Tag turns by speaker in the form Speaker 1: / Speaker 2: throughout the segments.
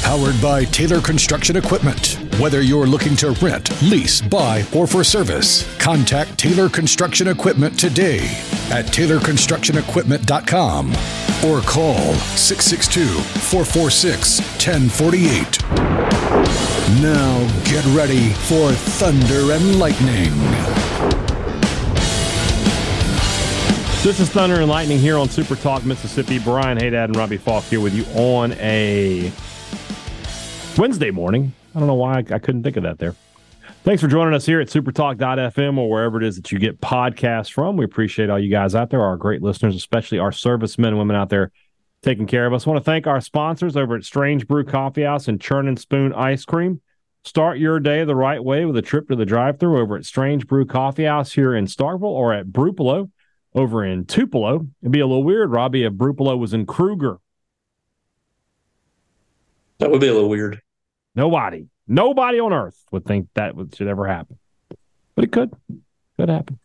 Speaker 1: Powered by Taylor Construction Equipment. Whether you're looking to rent, lease, buy, or for service, contact Taylor Construction Equipment today at TaylorConstructionEquipment.com or call 662 446 1048. Now get ready for Thunder and Lightning.
Speaker 2: This is Thunder and Lightning here on Super Talk Mississippi. Brian Hadad and Robbie Faulk here with you on a Wednesday morning. I don't know why I, I couldn't think of that there. Thanks for joining us here at supertalk.fm or wherever it is that you get podcasts from. We appreciate all you guys out there, our great listeners, especially our servicemen and women out there taking care of us. I want to thank our sponsors over at Strange Brew Coffee House and Churn and Spoon Ice Cream. Start your day the right way with a trip to the drive through over at Strange Brew Coffee House here in Starkville or at Brupolo over in Tupelo. It'd be a little weird, Robbie, if Brupolo was in Cruger.
Speaker 3: That would be a little weird.
Speaker 2: Nobody, nobody on earth would think that would, should ever happen, but it could, could happen.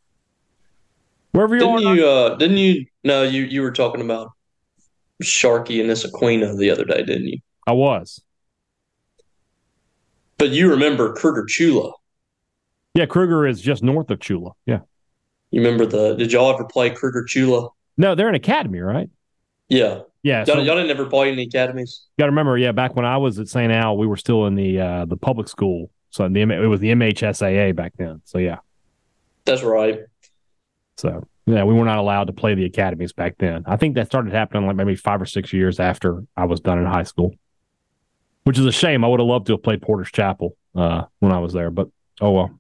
Speaker 2: Wherever you
Speaker 3: Didn't
Speaker 2: are,
Speaker 3: you? Uh, didn't you? No, you you were talking about Sharkey and Issaquena the other day, didn't you?
Speaker 2: I was.
Speaker 3: But you remember Cruger Tchula?
Speaker 2: Yeah, Cruger is just north of Tchula. Yeah.
Speaker 3: You remember the? Did y'all ever play Cruger Tchula?
Speaker 2: No, they're an academy, right?
Speaker 3: Yeah.
Speaker 2: Yeah.
Speaker 3: Y'all,
Speaker 2: So,
Speaker 3: y'all didn't ever play in the academies.
Speaker 2: You got to remember, yeah, back when I was at St. Al, we were still in the uh, the public school. So the, it was the MHSAA back then. So yeah.
Speaker 3: That's right.
Speaker 2: So yeah, we were not allowed to play the academies back then. I think that started happening like maybe five or six years after I was done in high school, which is a shame. I would have loved to have played Porter's Chapel uh, when I was there, but oh well.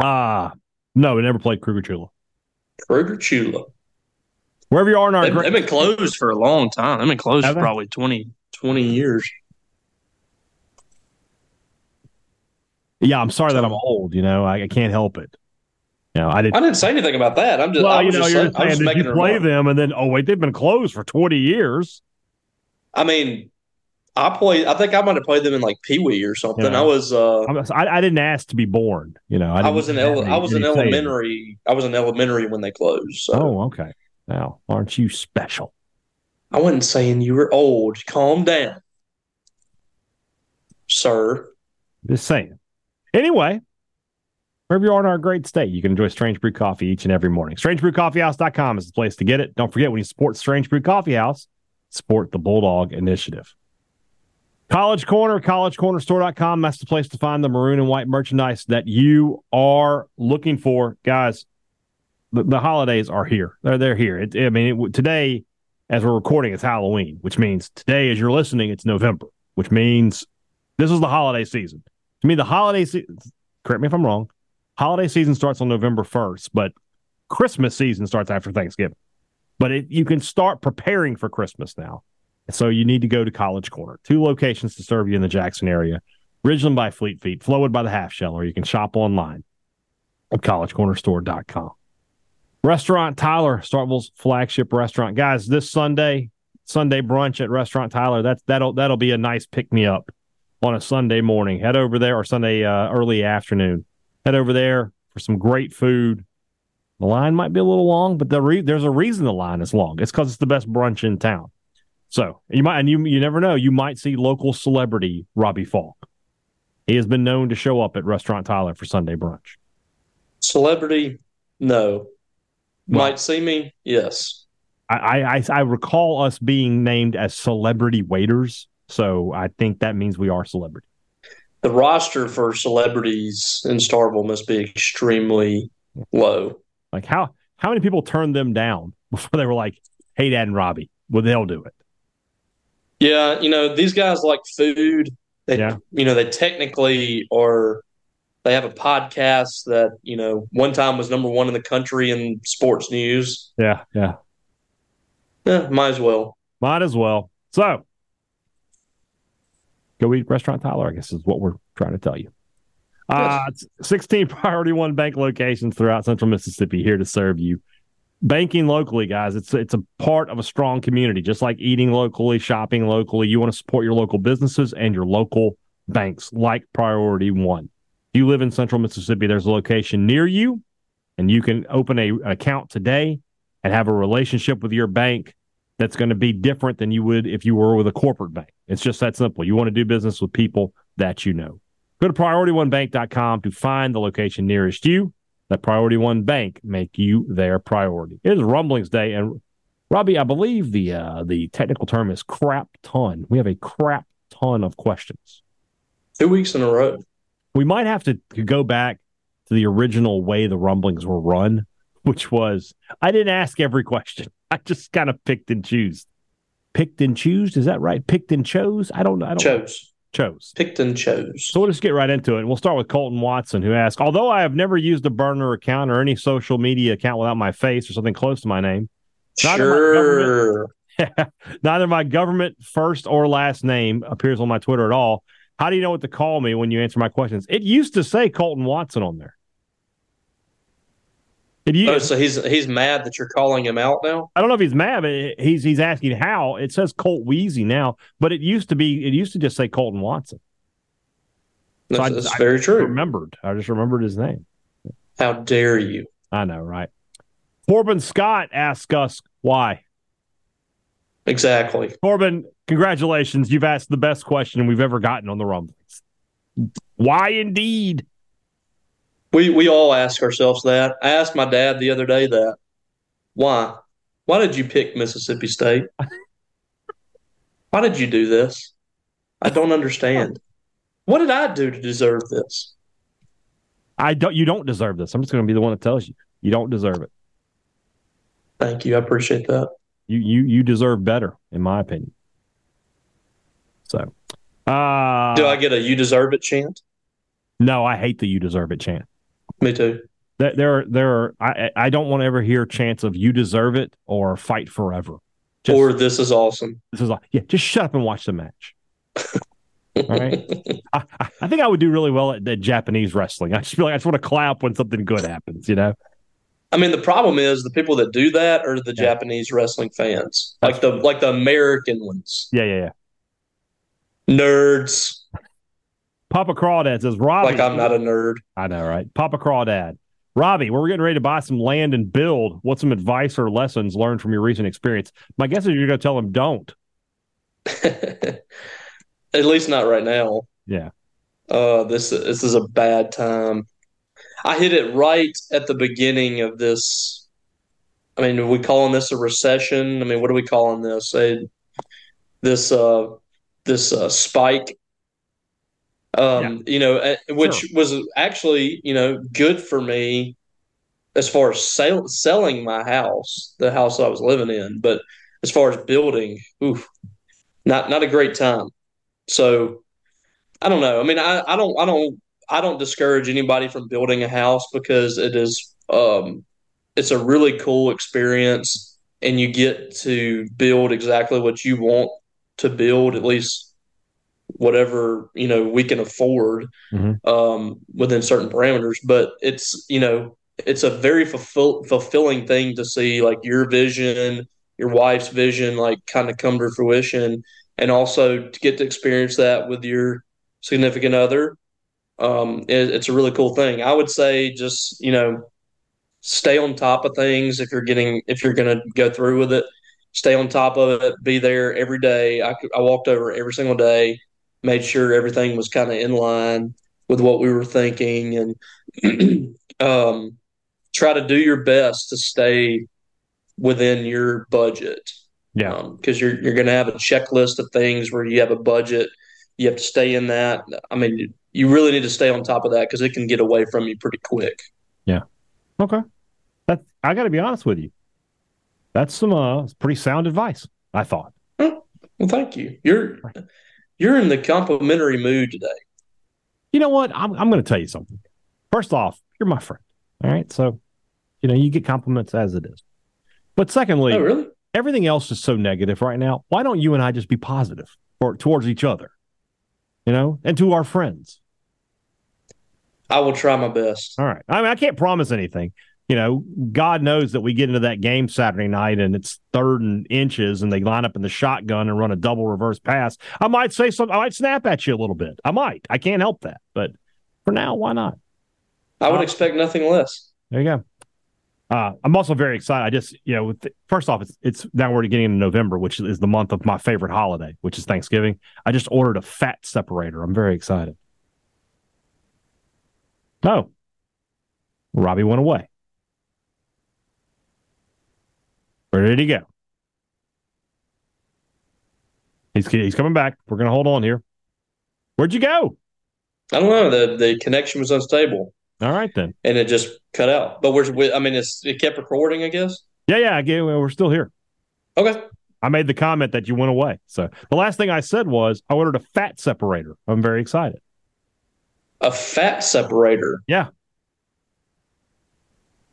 Speaker 2: Ah, no, we never played Cruger Tchula.
Speaker 3: Cruger Tchula.
Speaker 2: Wherever you are in our
Speaker 3: They've, they've been closed for a long time. They've been closed
Speaker 2: Have
Speaker 3: for
Speaker 2: they?
Speaker 3: probably 20, 20 years.
Speaker 2: yeah, I'm sorry that I'm old. You know, I, I can't help it. You know, I didn't.
Speaker 3: I didn't say anything about that. I'm just.
Speaker 2: well,
Speaker 3: I
Speaker 2: you know,
Speaker 3: just,
Speaker 2: you're
Speaker 3: saying, I was
Speaker 2: saying
Speaker 3: just making
Speaker 2: you play
Speaker 3: remark.
Speaker 2: them, and then oh wait, they've been closed for 20 years.
Speaker 3: I mean, I played. I think I might have played them in like Pee Wee or something.
Speaker 2: Yeah.
Speaker 3: I was. uh
Speaker 2: I'm- I, I didn't ask to be born. You know, I,
Speaker 3: I, was in. Ele- I was in
Speaker 2: any it.
Speaker 3: elementary. I was in elementary when they closed. So
Speaker 2: Oh, okay. Now, aren't you special?
Speaker 3: I wasn't saying you were old. Calm down, sir.
Speaker 2: Just saying. Anyway, wherever you are in our great state, you can enjoy Strange Brew Coffee each and every morning. StrangeBrewCoffeehouse.com is the place to get it. Don't forget when you support Strange Brew Coffee House, support the Bulldog Initiative. College Corner, collegecornerstore.com. That's the place to find the maroon and white merchandise that you are looking for. Guys, the, the holidays are here. They're, they're here. It, I mean, it, today, as we're recording, it's Halloween, which means today, as you're listening, it's November, which means this is the holiday season. To me, the holiday season, correct me if I'm wrong, holiday season starts on November 1st, but Christmas season starts after Thanksgiving. But it, you can start preparing for Christmas now. So you need to go to College Corner. Two locations to serve you in the Jackson area. Ridgeland by Fleet Feet, Flowwood by the Half Shell, or you can shop online at collegecornerstore.com. Restaurant Tyler, Starkville's flagship restaurant. Guys, this Sunday, Sunday brunch at Restaurant Tyler, that's that'll that'll be a nice pick me up on a Sunday morning. Head over there or Sunday uh, early afternoon. Head over there for some great food. The line might be a little long, but the re- there's a reason the line is long. It's because it's the best brunch in town. So you might, and you you never know, you might see local celebrity Robbie Faulk. He has been known to show up at Restaurant Tyler for Sunday brunch.
Speaker 3: Celebrity, no.
Speaker 2: Well-
Speaker 3: Might see me, yes.
Speaker 2: I, I I recall us being named as celebrity waiters, so I think that means we are celebrity.
Speaker 3: The roster for celebrities in Starkville must be extremely low.
Speaker 2: Like how how many people turned them down before they were like, "Hey, Dad and Robbie, well they'll do it."
Speaker 3: Yeah, you know, these guys like food. They
Speaker 2: Yeah.
Speaker 3: you know, they technically are they have a podcast that, you know, one time was number one in the country in sports news.
Speaker 2: Yeah, yeah,
Speaker 3: Yeah, might as well.
Speaker 2: might as well. So go eat Restaurant Tyler. I guess is what we're trying to tell you. Uh, 16 Priority One Bank locations throughout Central Mississippi here to serve you. Banking locally, guys, it's it's a part of a strong community. Just like eating locally, shopping locally, you want to support your local businesses and your local banks, like Priority One. If you live in Central Mississippi, there's a location near you, and you can open a, an account today and have a relationship with your bank that's going to be different than you would if you were with a corporate bank. It's just that simple. You want to do business with people that you know. Go to PriorityOneBank.com to find the location nearest you. Let Priority One Bank make you their priority. It is Rumblings Day, and Robbie, I believe the uh, the technical term is crap ton. We have a crap ton of questions.
Speaker 3: Two weeks in a row.
Speaker 2: We might have to, go back to the original way the rumblings were run, which was I didn't ask every question. I just kind of picked and chose. Picked and chose? Is that right? Picked and chose? I don't know. I don't
Speaker 3: chose
Speaker 2: chose.
Speaker 3: Picked and chose.
Speaker 2: So we'll just get right into it. We'll start with Colton Watson, who asked, although I have never used a burner account or any social media account without my face or something close to my name.
Speaker 3: Sure.
Speaker 2: Neither my government first or last name appears on my Twitter at all. How do you know what to call me when you answer my questions? It used to say Colton Watson on there.
Speaker 3: It oh, used, oh, so he's he's mad that you're calling him out now.
Speaker 2: I don't know if he's mad, but he's he's asking how. It says Colt Weezy now, but it used to be it used to just say Colton Watson.
Speaker 3: So that's, I, that's I very true.
Speaker 2: Remembered, I just remembered his name.
Speaker 3: How dare you?
Speaker 2: I know, right? Corbin Scott asked us why.
Speaker 3: Exactly.
Speaker 2: Corbin, congratulations. You've asked the best question we've ever gotten on the rumblings. Why indeed?
Speaker 3: We we all ask ourselves that. I asked my dad the other day that. Why? Why did you pick Mississippi State? Why did you do this? I don't understand. What did I do to deserve this?
Speaker 2: I don't you don't deserve this. I'm just going to be the one that tells you. You don't deserve it.
Speaker 3: Thank you. I appreciate that.
Speaker 2: You you you deserve better in my opinion. So, uh
Speaker 3: Do I get a you deserve it chant?
Speaker 2: No, I hate the you deserve it chant.
Speaker 3: Me too.
Speaker 2: There, are, there are. I, I don't want to ever hear chants of "you deserve it" or "fight forever."
Speaker 3: Just, or this is awesome.
Speaker 2: This is yeah. Just shut up and watch the match. All right. I, I, think I would do really well at, at, Japanese wrestling. I just feel like I just want to clap when something good happens. You know.
Speaker 3: I mean, the problem is the people that do that are the yeah. Japanese wrestling fans, like the like the American ones.
Speaker 2: Yeah, yeah,
Speaker 3: yeah. Nerds.
Speaker 2: Papa Crawdad says, Robbie.
Speaker 3: Like I'm not a nerd.
Speaker 2: I know, right? Papa Crawdad. Robbie, we're getting ready to buy some land and build. What's some advice or lessons learned from your recent experience? My guess is you're going to tell them don't.
Speaker 3: At least not right now.
Speaker 2: Yeah.
Speaker 3: Uh, this this is a bad time. I hit it right at the beginning of this. I mean, are we calling this a recession? I mean, what are we calling this? A, this uh, this uh, spike um, yeah. you know, which sure. was actually, you know, good for me as far as sale, selling my house, the house I was living in. But as far as building, oof, not not a great time. So I don't know. I mean, I, I don't I don't I don't discourage anybody from building a house because it is um, it's a really cool experience and you get to build exactly what you want to build at least whatever you know we can afford mm-hmm. um, within certain parameters. But it's you know it's a very fulfill, fulfilling thing to see like your vision, your wife's vision, like kind of come to fruition, and also to get to experience that with your significant other. Um, it, it's a really cool thing. I would say just you know stay on top of things if you're getting if you're going to go through with it stay on top of it be there every day I, I walked over every single day made sure everything was kind of in line with what we were thinking and um, try to do your best to stay within your budget.
Speaker 2: Yeah.
Speaker 3: Because um, you're, you're going to have a checklist of things where you have a budget. You have to stay in that. I mean, you really need to stay on top of that because it can get away from you pretty quick.
Speaker 2: Yeah. Okay. That, I got to be honest with you. That's some uh, pretty sound advice, I thought.
Speaker 3: Well, thank you. You're you're in the complimentary mood today.
Speaker 2: You know what? I'm, I'm going to tell you something. First off, you're my friend. All right. So, you know, you get compliments as it is. But secondly,
Speaker 3: oh, really?
Speaker 2: everything else is so negative right now. Why don't you and I just be positive or towards each other, you know, and to our friends?
Speaker 3: I will try my best.
Speaker 2: All right. I mean, I can't promise anything. You know, God knows that we get into that game Saturday night and it's third and inches and they line up in the shotgun and run a double reverse pass. I might say something. I might snap at you a little bit. I might. I can't help that. But for now, why not?
Speaker 3: I would uh, expect nothing less.
Speaker 2: There you go. Uh, I'm also very excited. I just, you know, the, first off, it's, it's now we're getting into November, which is the month of my favorite holiday, which is Thanksgiving. I just ordered a fat separator. I'm very excited. Oh, Robbie went away. Where did he go? He's he's coming back. We're gonna hold on here. Where'd you go?
Speaker 3: I don't know. The the connection was unstable.
Speaker 2: All right then.
Speaker 3: And it just cut out. But we're I mean it's it kept recording, I guess.
Speaker 2: Yeah, yeah. I get, we're still here.
Speaker 3: Okay.
Speaker 2: I made the comment that you went away. So the last thing I said was I ordered a fat separator. I'm very excited.
Speaker 3: A fat separator.
Speaker 2: Yeah.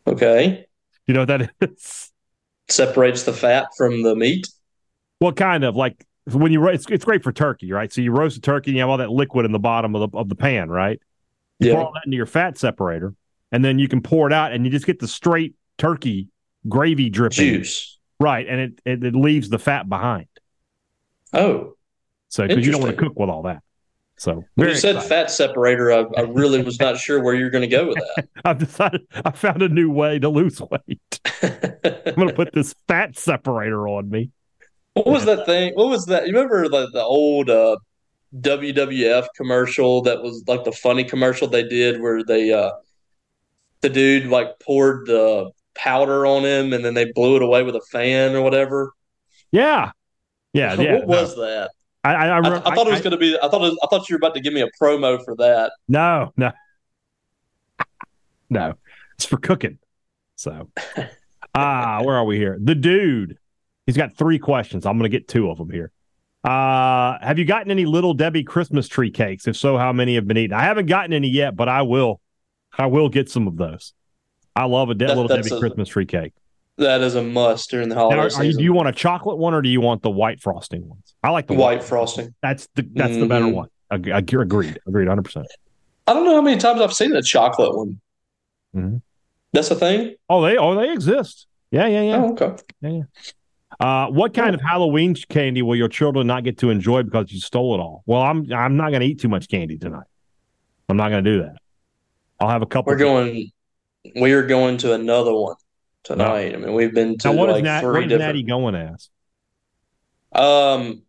Speaker 3: Okay.
Speaker 2: You know what that is?
Speaker 3: Separates the fat from the meat.
Speaker 2: Well, kind of like when you it's it's great for turkey, right? So you roast a turkey and you have all that liquid in the bottom of the of the pan, right? You yeah. pour all that into your fat separator, and then you can pour it out, and you just get the straight turkey gravy dripping
Speaker 3: juice,
Speaker 2: right? And it it, it leaves the fat behind.
Speaker 3: Oh,
Speaker 2: so because you don't want to cook with all that. So
Speaker 3: when you said fat separator, I, I really was not sure where you're going to go with that.
Speaker 2: I've decided I found a new way to lose weight. I'm going to put this fat separator on me.
Speaker 3: What was that thing? What was that? You remember the the old uh, WWF commercial that was like the funny commercial they did where they uh, the dude like poured the powder on him and then they blew it away with a fan or whatever.
Speaker 2: Yeah, yeah, yeah.
Speaker 3: What was that?
Speaker 2: I, I, I,
Speaker 3: I, thought it was going to be. I thought was, I thought you were about to give me a promo for that.
Speaker 2: No, no, no. It's for cooking. So, ah, where are we here? The dude. He's got three questions. I'm going to get two of them here. Uh, have you gotten any little Debbie Christmas tree cakes? If so, how many have been eaten? I haven't gotten any yet, but I will. I will get some of those. I love a de- that, little Debbie a, Christmas tree cake.
Speaker 3: That is a must during the holiday
Speaker 2: now, are, you, do you want a chocolate one or do you want the white frosting ones? I like the
Speaker 3: white, white frosting.
Speaker 2: That's the that's mm-hmm. the better mm-hmm. one. Agreed. Agreed. Hundred percent.
Speaker 3: I don't know how many times I've seen a chocolate one.
Speaker 2: Mm-hmm.
Speaker 3: That's a thing.
Speaker 2: Oh, they oh they exist. Yeah, yeah, yeah.
Speaker 3: Oh, okay.
Speaker 2: Yeah, yeah. Uh, what kind of Halloween candy will your children not get to enjoy because you stole it all? Well, I'm I'm not going to eat too much candy tonight. I'm not going to do that. I'll have a couple.
Speaker 3: We're going. We are going to another one tonight. I mean, we've been to now, what like
Speaker 2: Nat,
Speaker 3: three
Speaker 2: what
Speaker 3: different.
Speaker 2: Natty going as?
Speaker 3: Um,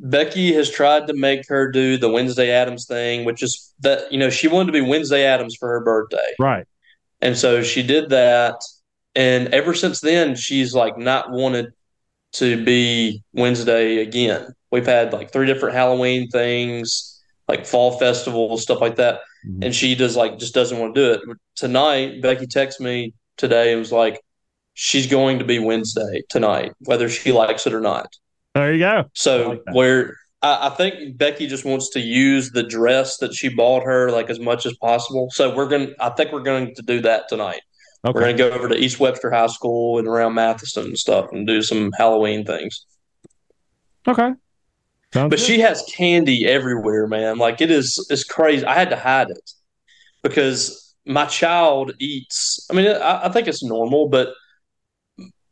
Speaker 3: Becky has tried to make her do the Wednesday Addams thing, which is that you know she wanted to be Wednesday Addams for her birthday,
Speaker 2: right?
Speaker 3: And so she did that, and ever since then she's like not wanted to be Wednesday again. We've had like three different Halloween things, like fall festivals, stuff like that, mm-hmm. and she does like just doesn't want to do it. Tonight, Becky texted me today and was like, she's going to be Wednesday tonight, whether she likes it or not.
Speaker 2: There you go.
Speaker 3: So like where I, I, think Becky just wants to use the dress that she bought her like as much as possible. So we're going. To I think we're going to do that tonight. Okay. We're going to go over to East Webster High School and around Mathiston and stuff and do some Halloween things.
Speaker 2: Okay.
Speaker 3: Sounds but good. she has candy everywhere, man. Like it is, it's crazy. I had to hide it because my child eats. I mean, I, I think it's normal, but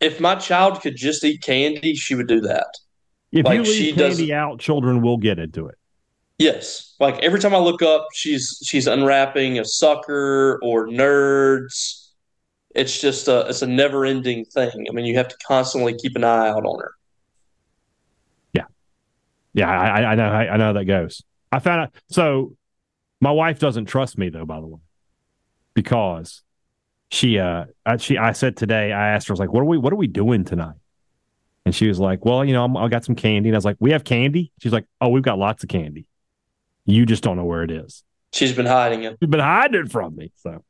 Speaker 3: if my child could just eat candy, she would do that.
Speaker 2: If like you leave candy out, children will get into it.
Speaker 3: Yes, like every time I look up, she's she's unwrapping a sucker or nerds. It's just a it's a never ending thing. I mean, you have to constantly keep an eye out on her.
Speaker 2: Yeah, yeah, I, I know I, I know how that goes. I found out. So my wife doesn't trust me though, by the way, because she uh she I said today I asked her I was like what are we what are we doing tonight? And she was like well you know I'm, I got some candy. And I was like we have candy? She's like oh we've got lots of candy. You just don't know where it is.
Speaker 3: She's been hiding it.
Speaker 2: She's been hiding it from me so.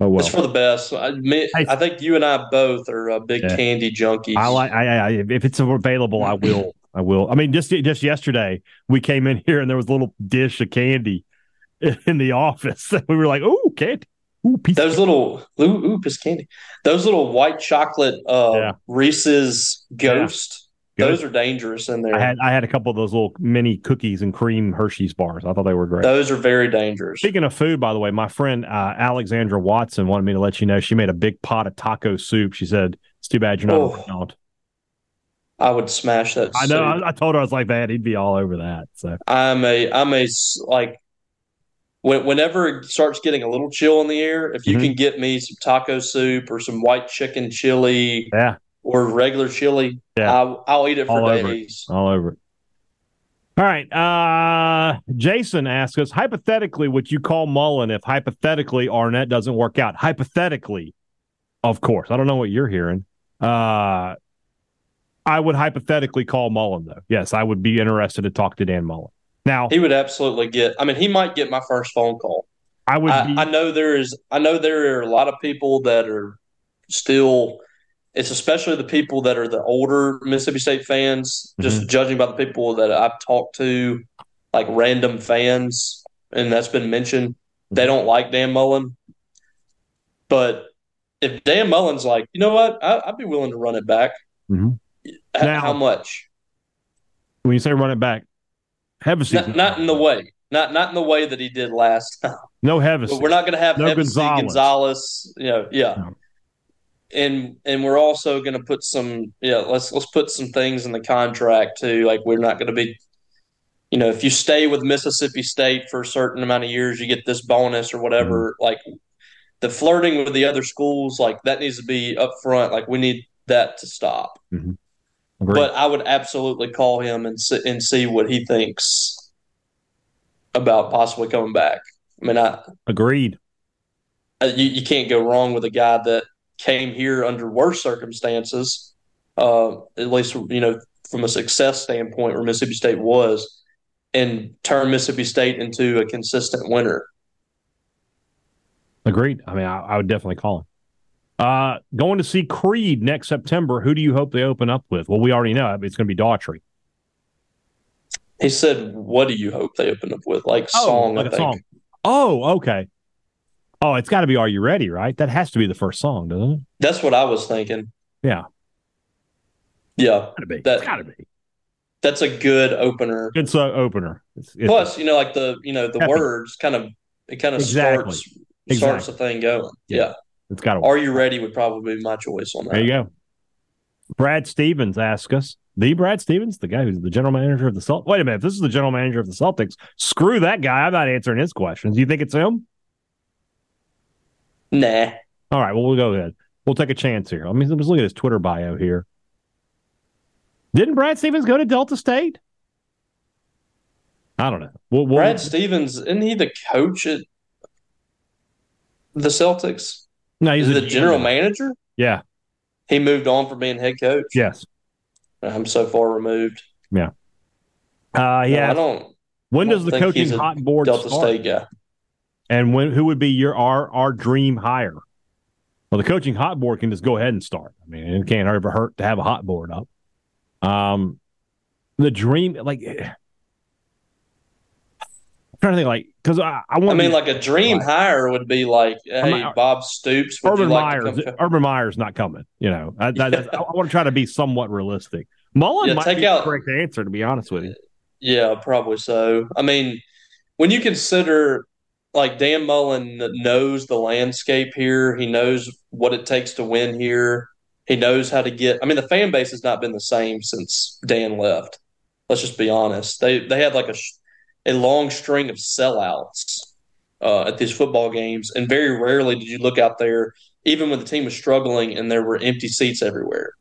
Speaker 2: Oh well.
Speaker 3: It's for the best. I, I think you and I both are uh, big yeah. candy junkies.
Speaker 2: I like I, I if it's available I will I will. I mean just just yesterday we came in here and there was a little dish of candy in the office. We were like oh candy
Speaker 3: Ooh, those little ooh, ooh, piece candy. Those little white chocolate uh, yeah. Reese's Ghost.
Speaker 2: Good.
Speaker 3: Those are dangerous in there.
Speaker 2: I had I had a couple of those little mini cookies and cream Hershey's bars. I thought they were great.
Speaker 3: Those are very dangerous.
Speaker 2: Speaking of food, by the way, my friend uh, Alexandra Watson wanted me to let you know she made a big pot of taco soup. She said, "It's too bad you're not
Speaker 3: Oh.
Speaker 2: around."
Speaker 3: I would smash that.
Speaker 2: I know. I, I told her I was like, "Man, he'd be all over that." So
Speaker 3: I'm a I'm a like when, whenever it starts getting a little chill in the air, if you
Speaker 2: Mhm.
Speaker 3: can get me some taco soup or some white chicken chili
Speaker 2: yeah,
Speaker 3: or regular chili,
Speaker 2: Yeah.
Speaker 3: I'll, I'll eat it for
Speaker 2: All over it. all over it. All right. Uh, Jason asks us hypothetically, would you call Mullen if hypothetically Arnett doesn't work out? Hypothetically, of course. I don't know what you're hearing. Uh, I would hypothetically call Mullen though. Yes, I would be interested to talk to Dan Mullen. Now,
Speaker 3: He would absolutely get. I mean, he might get my first phone call.
Speaker 2: I would.
Speaker 3: I,
Speaker 2: be,
Speaker 3: I know there is. I know there are a lot of people that are still. It's especially the people that are the older Mississippi State fans. Just
Speaker 2: Mm-hmm.
Speaker 3: judging by the people that I've talked to, like random fans, and that's been mentioned. They don't like Dan Mullen, but if Dan Mullen's like, you know what, I, I'd be willing to run it back.
Speaker 2: Mhm.
Speaker 3: H-
Speaker 2: Now-
Speaker 3: how much?
Speaker 2: when you say run it back, Hevesy,
Speaker 3: Not, not in the way. Not not in the way that he did last time.
Speaker 2: no
Speaker 3: But
Speaker 2: Hevesy.
Speaker 3: we're not going to have
Speaker 2: No
Speaker 3: Hevesy,
Speaker 2: Gonzalez.
Speaker 3: Gonzalez. You know, yeah.
Speaker 2: No.
Speaker 3: And and we're also going to put some yeah. Let's let's put some things in the contract too. Like we're not going to be, you know, if you stay with Mississippi State for a certain amount of years, you get this bonus or whatever.
Speaker 2: Mm-hmm.
Speaker 3: Like the flirting with the other schools, like that needs to be up front. Like we need that to stop.
Speaker 2: Agreed.
Speaker 3: But I would absolutely call him and see, and see what he thinks about possibly coming back. I mean, I
Speaker 2: Agreed.
Speaker 3: you, you can't go wrong with a guy that came here under worse circumstances. Uh, at least you know from a success standpoint, where Mississippi State was, and turned Mississippi State into a consistent winner.
Speaker 2: Agreed. I mean, I, I would definitely call him. Uh, going to see Creed next September. Who do you hope they open up with? Well, we already know it. It's going to be Daughtry.
Speaker 3: He said, "What do you hope they open up with? Like song?
Speaker 2: like
Speaker 3: I
Speaker 2: a
Speaker 3: think.
Speaker 2: song. Oh, okay. Oh, it's got to be "Are You Ready?" Right? That has to be the first song, doesn't it?
Speaker 3: That's what I was thinking.
Speaker 2: Yeah,
Speaker 3: Yeah,
Speaker 2: got to be.
Speaker 3: That-
Speaker 2: it's got to be.
Speaker 3: that's a good opener.
Speaker 2: It's an opener. It's, it's
Speaker 3: Plus, you know, like the you know the words kind of it kind of
Speaker 2: Exactly.
Speaker 3: starts starts the thing going.
Speaker 2: Yeah.
Speaker 3: Yeah.
Speaker 2: It's got to.
Speaker 3: Are you ready? Would probably be my choice on that.
Speaker 2: There you go. Brad Stevens asked us. The Brad Stevens, the guy who's the general manager of the Celtics. Wait a minute. If this is the general manager of the Celtics, screw that guy. I'm not answering his questions. You think it's him?
Speaker 3: Nah.
Speaker 2: All right. Well, we'll go ahead. We'll take a chance here. Let me let's look at his Twitter bio here. Didn't Brad Stevens go to Delta State? I don't know. We'll, we'll,
Speaker 3: Brad Stevens, isn't he the coach at the Celtics?
Speaker 2: No,
Speaker 3: Is
Speaker 2: he's
Speaker 3: the general manager?
Speaker 2: Yeah.
Speaker 3: He moved on from being head coach.
Speaker 2: Yes.
Speaker 3: I'm so far removed.
Speaker 2: Yeah, uh,
Speaker 3: No,
Speaker 2: yeah.
Speaker 3: I don't
Speaker 2: when
Speaker 3: I
Speaker 2: does
Speaker 3: don't
Speaker 2: the coaching hot board
Speaker 3: Delta
Speaker 2: start?
Speaker 3: State guy.
Speaker 2: And when who would be your our our dream hire? Well, the coaching hot board can just go ahead and start. I mean, it can't ever hurt to have a hot board up. Um, the dream, like, trying to think, like, because I, I want.
Speaker 3: I mean, like a dream
Speaker 2: Right.
Speaker 3: hire would be like, uh, hey,
Speaker 2: not-
Speaker 3: Bob Stoops,
Speaker 2: Urban
Speaker 3: like
Speaker 2: Myers.
Speaker 3: to?
Speaker 2: Urban Myers not coming. You know, I, I, I, want to try to be somewhat realistic. Mullen
Speaker 3: Yeah,
Speaker 2: might
Speaker 3: take
Speaker 2: be
Speaker 3: out-
Speaker 2: the correct answer, to be honest with you.
Speaker 3: Yeah, probably so. I mean, when you consider like Dan Mullen knows the landscape here, he knows what it takes to win here. He knows how to get. I mean, the fan base has not been the same since Dan left. Let's just be honest. They they had like a a long string of sellouts uh, at these football games, and very rarely did you look out there, even when the team was struggling and there were empty seats everywhere.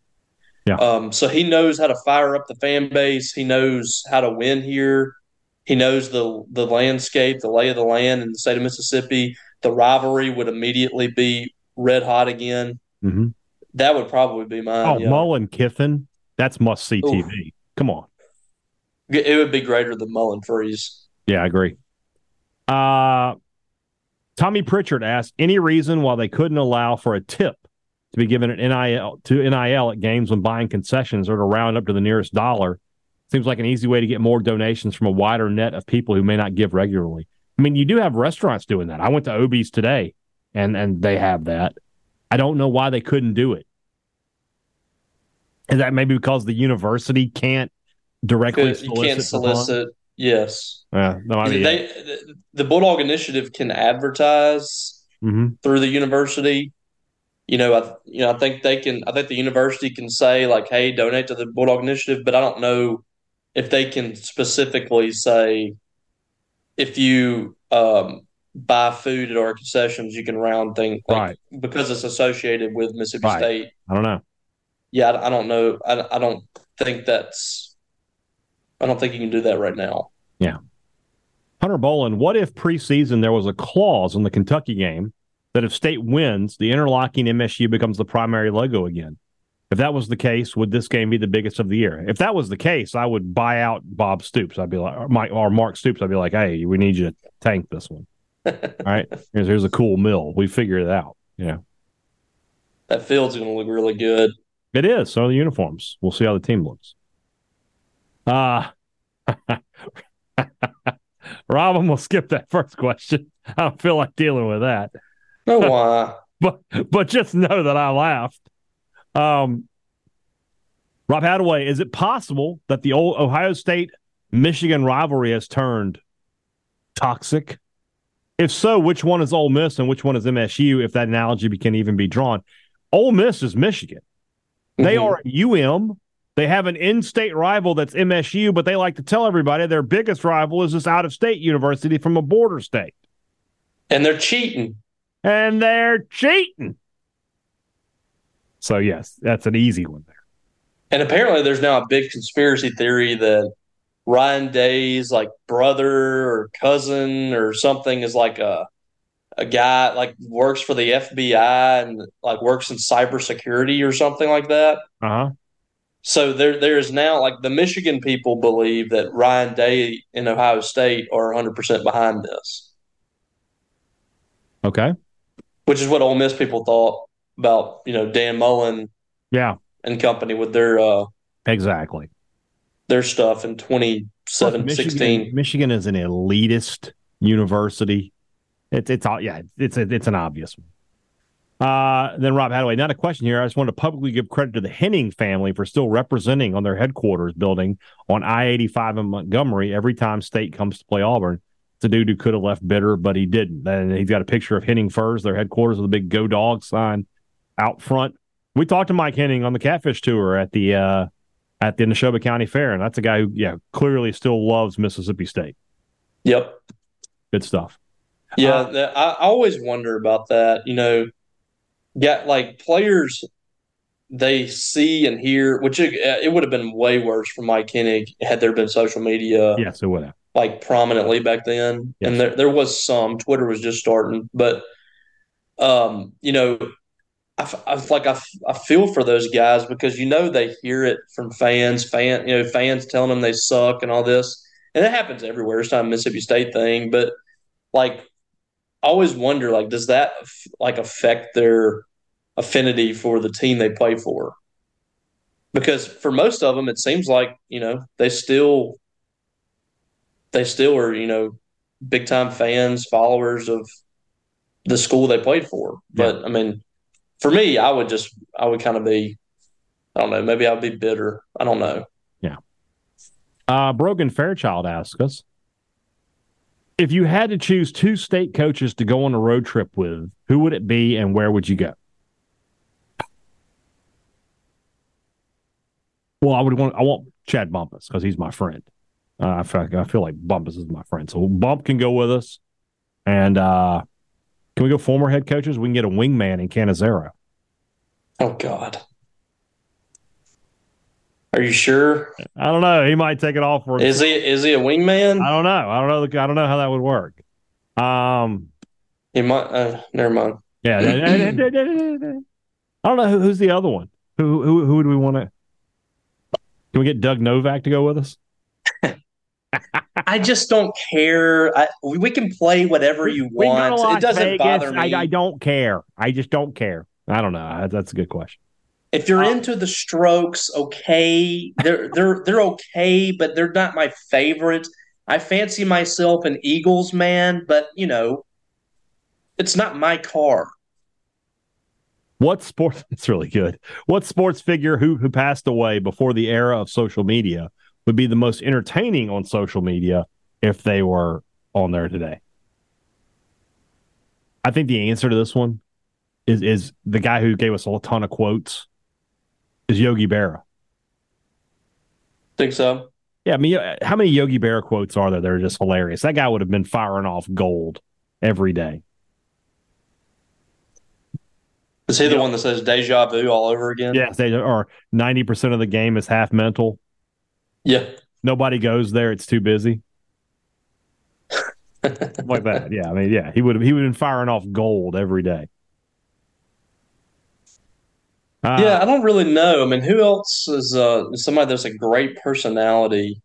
Speaker 2: Yeah.
Speaker 3: Um, so he knows how to fire up the fan base. He knows how to win here. He knows the the landscape, the lay of the land in the state of Mississippi. The rivalry would immediately be red hot again.
Speaker 2: Mm-hmm.
Speaker 3: That would probably be mine.
Speaker 2: Oh,
Speaker 3: yeah.
Speaker 2: Mullen Kiffin, that's must see TV. Come on.
Speaker 3: It would be greater than Mullen Freeze.
Speaker 2: Yeah, I agree. Uh, Tommy Pritchard asked any reason why they couldn't allow for a tip to be given at NIL to NIL at games when buying concessions or to round up to the nearest dollar. Seems like an easy way to get more donations from a wider net of people who may not give regularly. I mean, you do have restaurants doing that. I went to Obie's today, and and they have that. I don't know why they couldn't do it. Is that maybe because the university can't directly
Speaker 3: Could- you can't solicit. Yes,
Speaker 2: Yeah, no, I mean,
Speaker 3: they the Bulldog Initiative can advertise
Speaker 2: mhm.
Speaker 3: through the university. You know, I you know I think they can. I think the university can say like, "Hey, donate to the Bulldog Initiative," but I don't know if they can specifically say if you um, buy food at our concessions, you can round things like,
Speaker 2: Right.
Speaker 3: because it's associated with Mississippi
Speaker 2: Right.
Speaker 3: State.
Speaker 2: I don't know.
Speaker 3: Yeah, I, I don't know. I, I don't think that's. I don't think you can do that right now. Yeah.
Speaker 2: Hunter Bolin, what if preseason there was a clause in the Kentucky game that if state wins, the interlocking MSU becomes the primary logo again? If that was the case, would this game be the biggest of the year? If that was the case, I would buy out Bob Stoops. I'd be like, or, Mike, or Mark Stoops. I'd be like, hey, we need you to tank this one. All right, here's, here's a cool mill. We figured it out. Yeah,
Speaker 3: That field's going to look really good.
Speaker 2: it is. So are the uniforms. We'll see how the team looks. Uh Rob, I'm gonna skip that first question. I don't feel like dealing with that.
Speaker 3: No, why?
Speaker 2: but but just know that I laughed. Um, Rob Hadaway, is it possible that the old Ohio State Michigan rivalry has turned toxic? If so, which one is Ole Miss and which one is MSU? If that analogy can even be drawn, Ole Miss is Michigan. They
Speaker 3: Mhm.
Speaker 2: are at UM. They have an in-state rival that's MSU, but they like to tell everybody their biggest rival is this out-of-state university from a border state,
Speaker 3: and they're cheating.
Speaker 2: and they're cheating. So yes, that's an easy one there.
Speaker 3: And apparently, there's now a big conspiracy theory that Ryan Day's like brother or cousin or something is like a a guy like works for the FBI and like works in cybersecurity or something like that.
Speaker 2: Uh huh.
Speaker 3: So there there is now like the Michigan people believe that Ryan Day and Ohio State are 100% behind this,
Speaker 2: Okay.
Speaker 3: which is what Ole Miss people thought about you know Dan Mullen
Speaker 2: Yeah.
Speaker 3: and company with their uh
Speaker 2: Exactly.
Speaker 3: their stuff in 2016.
Speaker 2: Michigan, Michigan is an elitist university. It's it's all yeah. It's a, it's an obvious one. Uh, then Rob Hadaway. Not a question here. I just want to publicly give credit to the Henning family for still representing on their headquarters building on I eighty five in Montgomery every time State comes to play Auburn. It's a dude who could have left bitter, but he didn't. And he's got a picture of Henning Furs, their headquarters, with a big "Go Dog" sign out front. We talked to Mike Henning on the Catfish Tour at the uh, at the Neshoba County Fair, and that's a guy who, yeah, clearly still loves Mississippi State.
Speaker 3: Yep.
Speaker 2: Good stuff.
Speaker 3: Yeah,
Speaker 2: Uh,
Speaker 3: I, I always wonder about that. You know, got like players they see and hear, which it, it would have been way worse for Mike Henning had there been social media
Speaker 2: Yes, it would have.
Speaker 3: like prominently back then.
Speaker 2: Yes.
Speaker 3: And there there was some. Twitter was just starting, but um, you know, I, I like I, I feel for those guys because you know they hear it from fans, fan you know fans telling them they suck and all this, and it happens everywhere. It's not a Mississippi State thing, but like always wonder like does that like affect their affinity for the team they play for? Because for most of them, it seems like you know they still they still are you know big time fans, followers of the school they played for. But I mean, for me, I would just I would kind of be I don't know maybe I'd be bitter. I don't know. Yeah.
Speaker 2: Uh, Brogan Fairchild asks us if you had to choose two state coaches to go on a road trip with, who would it be and where would you go? Well, I would want I want Chad Bumphis because he's my friend. Uh, I feel like, I feel like Bumphis is my friend, so Bump can go with us. And uh, can we go former head coaches? We can get a wingman in Canizero.
Speaker 3: Oh God. Are you sure?
Speaker 2: I don't know. He might take it off for.
Speaker 3: Is he is he a wingman?
Speaker 2: I don't know. I don't know. I don't know how that would work. Um.
Speaker 3: He might. Uh, never mind.
Speaker 2: Yeah. I don't know who, who's the other one. Who who who would we want to? Can we get Doug Novak to go with us?
Speaker 3: I just don't care. I, we can play whatever you
Speaker 2: We can go to
Speaker 3: want. It doesn't
Speaker 2: Vegas.
Speaker 3: bother me.
Speaker 2: I, I don't care. I just don't care. I don't know. That's a good question.
Speaker 3: If you're
Speaker 2: Uh,
Speaker 3: into the Strokes, okay, they're they're they're okay, but they're not my favorite. I fancy myself an Eagles man, but you know, it's not my car.
Speaker 2: What sports? It's really good. What sports figure who who passed away before the era of social media would be the most entertaining on social media if they were on there today? I think the answer to this one is is the guy who gave us a ton of quotes is Yogi Berra.
Speaker 3: Think so?
Speaker 2: Yeah, I mean, how many Yogi Berra quotes are there that are just hilarious? That guy would have been firing off gold every day.
Speaker 3: Is he the one that says deja vu all over again?
Speaker 2: Yeah, they are. Ninety percent of the game is half mental.
Speaker 3: Yeah.
Speaker 2: Nobody goes there; it's too busy. like that. Yeah, I mean, yeah, he would have he would have been firing off gold every day.
Speaker 3: Uh, yeah, I don't really know. I mean, who else is uh, somebody that's a great personality?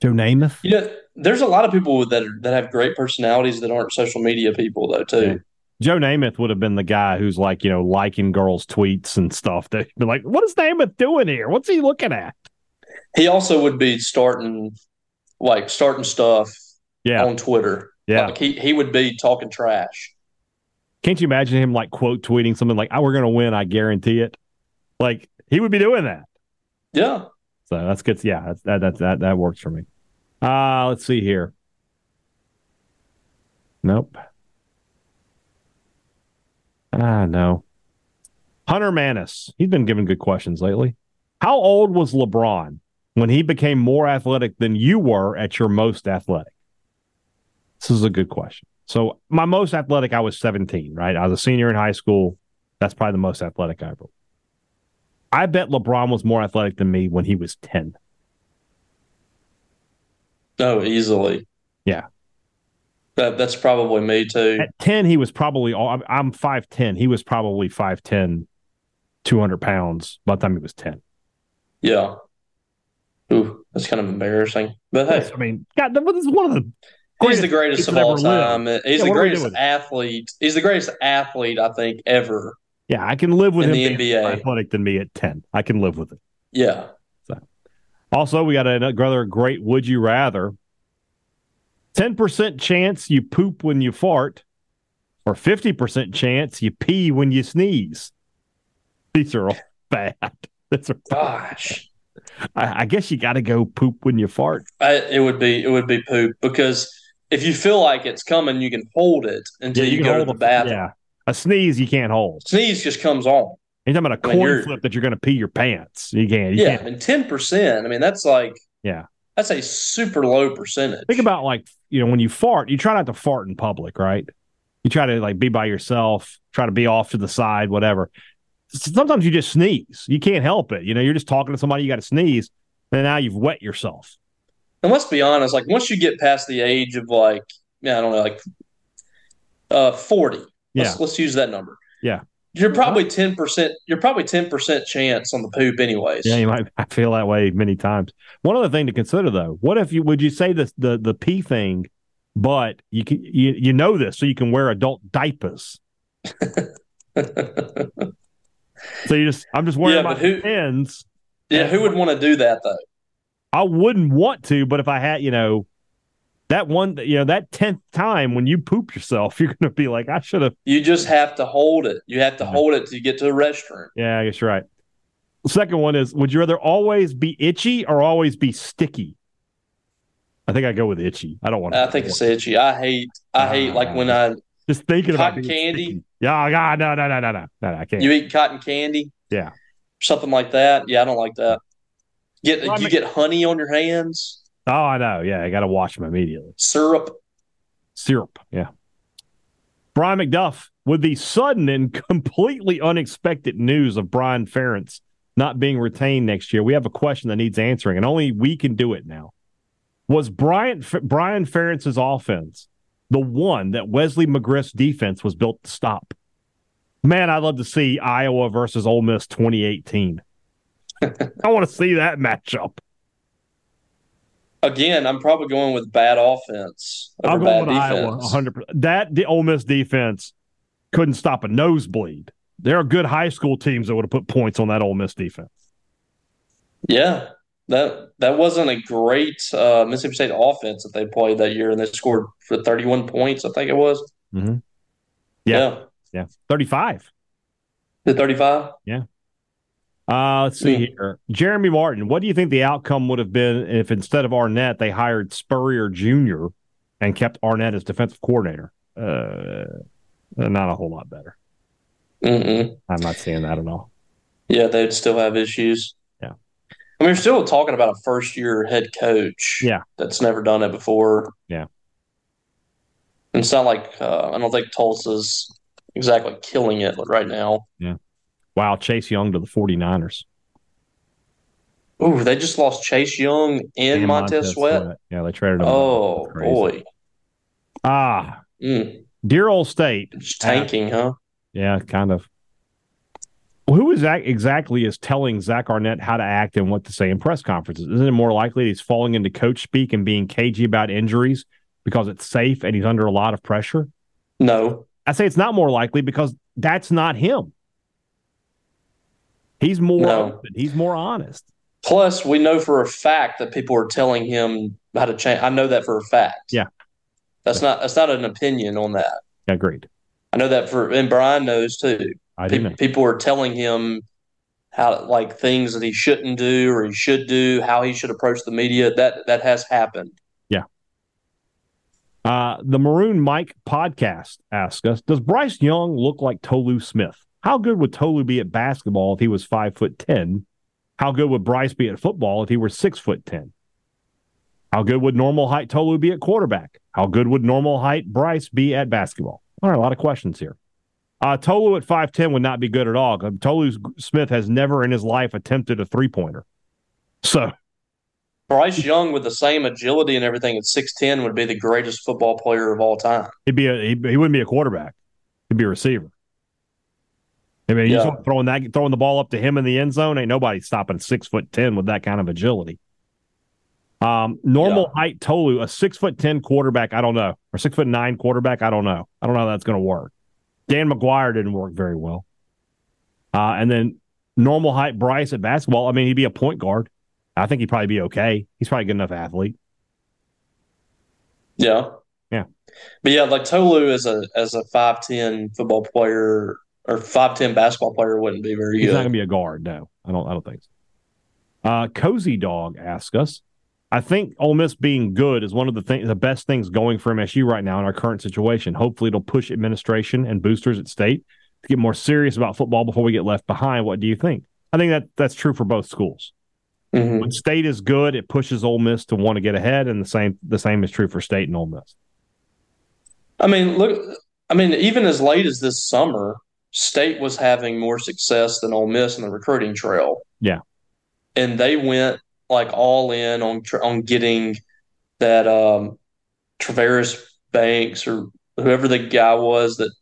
Speaker 2: Joe Namath.
Speaker 3: Yeah, there's a lot of people that are, that have great personalities that aren't social media people though too. Yeah.
Speaker 2: Joe Namath would have been the guy who's like, you know, liking girls' tweets and stuff. That be like, what is Namath doing here? What's he looking at?
Speaker 3: He also would be starting, like, starting stuff
Speaker 2: yeah.
Speaker 3: on Twitter.
Speaker 2: Yeah.
Speaker 3: Like he, he would be talking trash.
Speaker 2: Can't you imagine him like quote tweeting something like, oh, we're going to win. I guarantee it. Like he would be doing that.
Speaker 3: Yeah.
Speaker 2: So that's good. Yeah. That's, that, that, that, that works for me. Uh, let's see here. Nope. Ah, no. Hunter Manis. He's been given good questions lately. How old was LeBron when he became more athletic than you were at your most athletic? This is a good question. So, my most athletic, I was 17, right? I was a senior in high school. That's probably the most athletic I ever. I bet LeBron was more athletic than me when he was 10.
Speaker 3: Oh, easily.
Speaker 2: Yeah.
Speaker 3: That that's probably me too.
Speaker 2: At 10, he was probably all I'm 5'10. He was probably 5'10, 200 pounds by the time he was 10.
Speaker 3: Yeah. Ooh, that's kind of embarrassing. But hey,
Speaker 2: I mean, God, this is one of the
Speaker 3: He's the greatest of all time. Lived. He's yeah, the greatest athlete. He's the greatest athlete I think ever.
Speaker 2: Yeah, I can live with
Speaker 3: in
Speaker 2: him
Speaker 3: the NBA.
Speaker 2: more athletic than me at 10. I can live with it.
Speaker 3: Yeah.
Speaker 2: So. Also, we got another great would you rather. 10% chance you poop when you fart, or 50% chance you pee when you sneeze. These are all bad. That's a
Speaker 3: gosh.
Speaker 2: I, I guess you got to go poop when you fart.
Speaker 3: I, it would be it would be poop because if you feel like it's coming, you can hold it until yeah, you, you go to the bathroom.
Speaker 2: Yeah, a sneeze you can't hold.
Speaker 3: Sneeze just comes on.
Speaker 2: You're talking about a coin flip that you're going to pee your pants. You can't. You
Speaker 3: yeah,
Speaker 2: can't.
Speaker 3: and ten percent. I mean, that's like
Speaker 2: yeah,
Speaker 3: that's a super low percentage.
Speaker 2: Think about like you know when you fart, you try not to fart in public, right? You try to like be by yourself, try to be off to the side, whatever. Sometimes you just sneeze. You can't help it. You know, you're just talking to somebody, you got to sneeze, and now you've wet yourself.
Speaker 3: And let's be honest, like once you get past the age of like, yeah, I don't know, like uh 40.
Speaker 2: Yeah.
Speaker 3: Let's, let's use that number.
Speaker 2: Yeah.
Speaker 3: You're probably ten percent. You're probably ten percent chance on the poop, anyways.
Speaker 2: Yeah, you might. I feel that way many times. One other thing to consider, though, what if you would you say the the the pee thing, but you can you you know this, so you can wear adult diapers. so you just, I'm just wearing yeah, my who, pins.
Speaker 3: Yeah, who would want to do that though?
Speaker 2: I wouldn't want to, but if I had, you know, that one, you know, that tenth time when you poop yourself, you're going to be like, I should have.
Speaker 3: You just have to hold it. You have to hold it to get to the restroom.
Speaker 2: Yeah, I guess you're right. The second one is Would you rather always be itchy or always be sticky? I think I go with itchy. I don't want. To.
Speaker 3: I think it's itchy. I hate. I hate like when ah, I
Speaker 2: just thinking
Speaker 3: cotton
Speaker 2: about
Speaker 3: candy.
Speaker 2: Sticky. Yeah, God, no, no, no, no, no, no, I can't.
Speaker 3: You eat cotton candy?
Speaker 2: Yeah,
Speaker 3: something like that. Yeah, I don't like that. Get well, you get honey on your hands.
Speaker 2: Oh, I know. Yeah, I got to wash them immediately.
Speaker 3: Syrup.
Speaker 2: Syrup. Yeah. Brian McDuff, with the sudden and completely unexpected news of Brian Ferentz not being retained next year, we have a question that needs answering, and only we can do it now. Was Brian Brian Ferentz's offense the one that Wesley McGriff's defense was built to stop? Man, I'd love to see Iowa versus Ole Miss 2018. I want to see that matchup.
Speaker 3: Again, I'm probably going with bad offense.
Speaker 2: I'm going with defense. Iowa 100. percent That the Ole Miss defense couldn't stop a nosebleed. There are good high school teams that would have put points on that Ole Miss defense.
Speaker 3: Yeah, that that wasn't a great uh, Mississippi State offense that they played that year, and they scored for 31 points. I think it was.
Speaker 2: Mm-hmm. Yeah. yeah, yeah, 35.
Speaker 3: The 35?
Speaker 2: Yeah. Uh, let's see
Speaker 3: Hmm.
Speaker 2: here. Jeremy Martin, what do you think the outcome would have been if instead of Arnett, they hired Spurrier Jr. and kept Arnett as defensive coordinator? Uh, not a whole lot better.
Speaker 3: Mm-mm.
Speaker 2: I'm not seeing that at all.
Speaker 3: Yeah, they'd still have issues.
Speaker 2: Yeah.
Speaker 3: I mean, we're still talking about a first year head coach.
Speaker 2: Yeah.
Speaker 3: That's never done it before.
Speaker 2: Yeah.
Speaker 3: And it's not like, uh, I don't think Tulsa's exactly killing it right now.
Speaker 2: Wow, Chase Young to the 49ers.
Speaker 3: Ooh, they just lost Chase Young and, Montez, Sweat.
Speaker 2: Yeah, they traded him.
Speaker 3: Oh, boy.
Speaker 2: Ah,
Speaker 3: Mm.
Speaker 2: dear old state.
Speaker 3: It's tanking, huh?
Speaker 2: Yeah, kind of. Who is that exactly is telling Zach Arnett how to act and what to say in press conferences? Isn't it more likely he's falling into coach speak and being cagey about injuries because it's safe and he's under a lot of pressure?
Speaker 3: No.
Speaker 2: I say it's not more likely because that's not him. He's more
Speaker 3: No.
Speaker 2: open. He's more honest.
Speaker 3: Plus, we know for a fact that people are telling him how to change. I know that for a fact.
Speaker 2: Yeah.
Speaker 3: That's not that's not an opinion on that.
Speaker 2: Agreed.
Speaker 3: I know that for and Brian knows too.
Speaker 2: I
Speaker 3: Pe-
Speaker 2: know.
Speaker 3: people are telling him how like things that he shouldn't do or he should do, how he should approach the media. That that has happened. Yeah.
Speaker 2: Uh, the Maroon Mike podcast asks us Does Bryce Young look like Tolu Smith? How good would Tolu be at basketball if he was five foot ten? How good would Bryce be at football if he were six foot ten? How good would normal height Tolu be at quarterback? How good would normal height Bryce be at basketball? All right, a lot of questions here. Uh, Tolu at 5'10 would not be good at all. Tolu Smith has never in his life attempted a three pointer. So,
Speaker 3: Bryce Young with the same agility and everything at six ten would be the greatest football player of all time.
Speaker 2: He'd be a, he, he wouldn't be a quarterback. He'd be a receiver. I mean, you
Speaker 3: Yeah.
Speaker 2: just throwing that throwing the ball up to him in the end zone. Ain't nobody stopping six foot ten with that kind of agility. Um, normal height Tolu, a six foot ten quarterback, I don't know, or six foot nine quarterback, I don't know. I don't know how that's going to work. Dan McGwire didn't work very well. Uh, and then normal height Bryce at basketball. I mean, he'd be a point guard. I think he'd probably be okay. He's probably a good enough athlete.
Speaker 3: Yeah.
Speaker 2: Yeah.
Speaker 3: But yeah, like Tolu as a as a five ten football player or five ten basketball player wouldn't be very good.
Speaker 2: He's not going to be a guard. No, I don't. I don't think so. Uh, Cozy Dog asks us. I think Ole Miss being good is one of the things, the best things going for MSU right now in our current situation. Hopefully, it'll push administration and boosters at state to get more serious about football before we get left behind. What do you think? I think that that's true for both schools.
Speaker 3: Mhm.
Speaker 2: When state is good, it pushes Ole Miss to want to get ahead, and the same the same is true for state and Ole Miss.
Speaker 3: I mean, look I mean, even as late as this summer, State was having more success than Ole Miss in the recruiting trail.
Speaker 2: Yeah.
Speaker 3: And they went like all in on on getting that um Traveris Banks or whoever the guy was that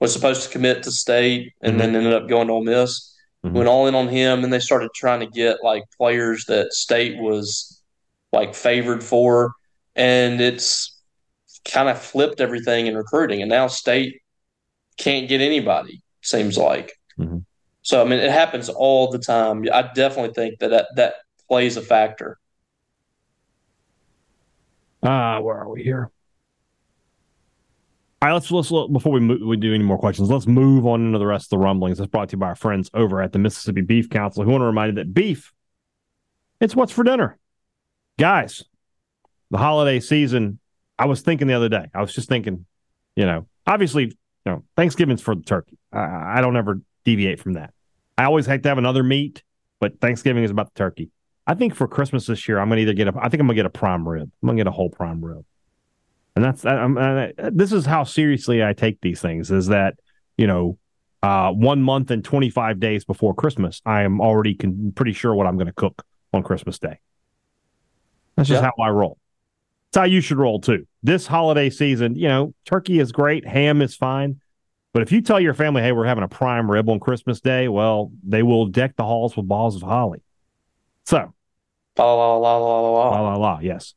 Speaker 3: was supposed to commit to state and then ended up going to Ole Miss.
Speaker 2: Mhm.
Speaker 3: Went all in on him, and they started trying to get like players that state was like favored for, and it's kind of flipped everything in recruiting. And now state can't get anybody. Seems like.
Speaker 2: Mhm.
Speaker 3: So I mean, it happens all the time. I definitely think that that, that plays a factor.
Speaker 2: Uh, where are we here? All right, let's let's look, before we move, we do any more questions. Let's move on into the rest of the rumblings. That's brought to you by our friends over at the Mississippi Beef Council, who want to remind you that beef, it's what's for dinner, guys. The holiday season. I was thinking the other day. I was just thinking, you know, obviously, you know, Thanksgiving's for the turkey. I, I don't ever deviate from that. I always hate to have another meat, but Thanksgiving is about the turkey. I think for Christmas this year, I'm going to either get a. I think I'm going to get a prime rib. I'm going to get a whole prime rib, and that's. I'm, I, this is how seriously I take these things. Is that you know, uh, one month and 25 days before Christmas, I am already con- pretty sure what I'm going to cook on Christmas Day. That's just
Speaker 3: Yeah.
Speaker 2: how I roll. It's how you should roll too. This holiday season, you know, turkey is great, ham is fine. But if you tell your family, hey, we're having a prime rib on Christmas Day, well, they will deck the halls with balls of holly. So,
Speaker 3: La la la la
Speaker 2: la
Speaker 3: la
Speaker 2: la. la yes.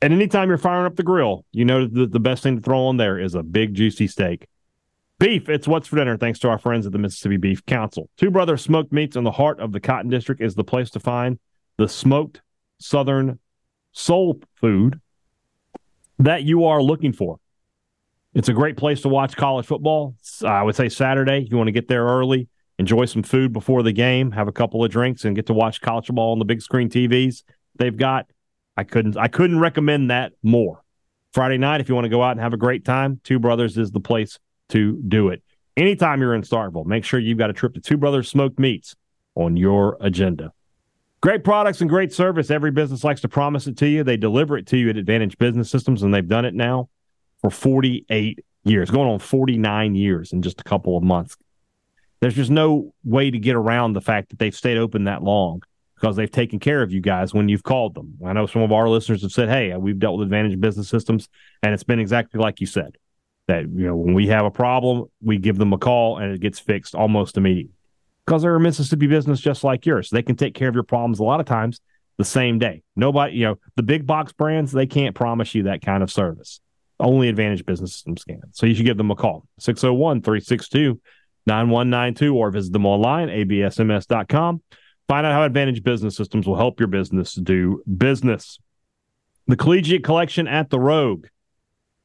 Speaker 2: And anytime you're firing up the grill, you know the, the best thing to throw on there is a big juicy steak. Beef, it's what's for dinner, thanks to our friends at the Mississippi Beef Council. Two Brother Smoked Meats in the heart of the Cotton District is the place to find the smoked Southern soul food that you are looking for. It's a great place to watch college football. I would say Saturday, you want to get there early, enjoy some food before the game, have a couple of drinks, and get to watch college football on the big screen TVs they've got. I couldn't I couldn't recommend that more. Friday night, if you want to go out and have a great time, Two Brothers is the place to do it. Anytime you're in Starkville, make sure you've got a trip to Two Brothers Smoked Meats on your agenda. Great products and great service. Every business likes to promise it to you. They deliver it to you at Advantage Business Systems, and they've done it now for 48 years, going on 49 years in just a couple of months. There's just no way to get around the fact that they've stayed open that long because they've taken care of you guys when you've called them. I know some of our listeners have said, "Hey, we've dealt with Advantage Business Systems," and it's been exactly like you said. That you know, when we have a problem, we give them a call and it gets fixed almost immediately because they're a Mississippi business just like yours. They can take care of your problems a lot of times the same day. Nobody, you know, the big box brands, they can't promise you that kind of service. Only Advantage Business Systems can. So you should give them a call 601 362 9192 or visit them online, absms.com. Find out how Advantage Business Systems will help your business do business. The Collegiate Collection at the Rogue.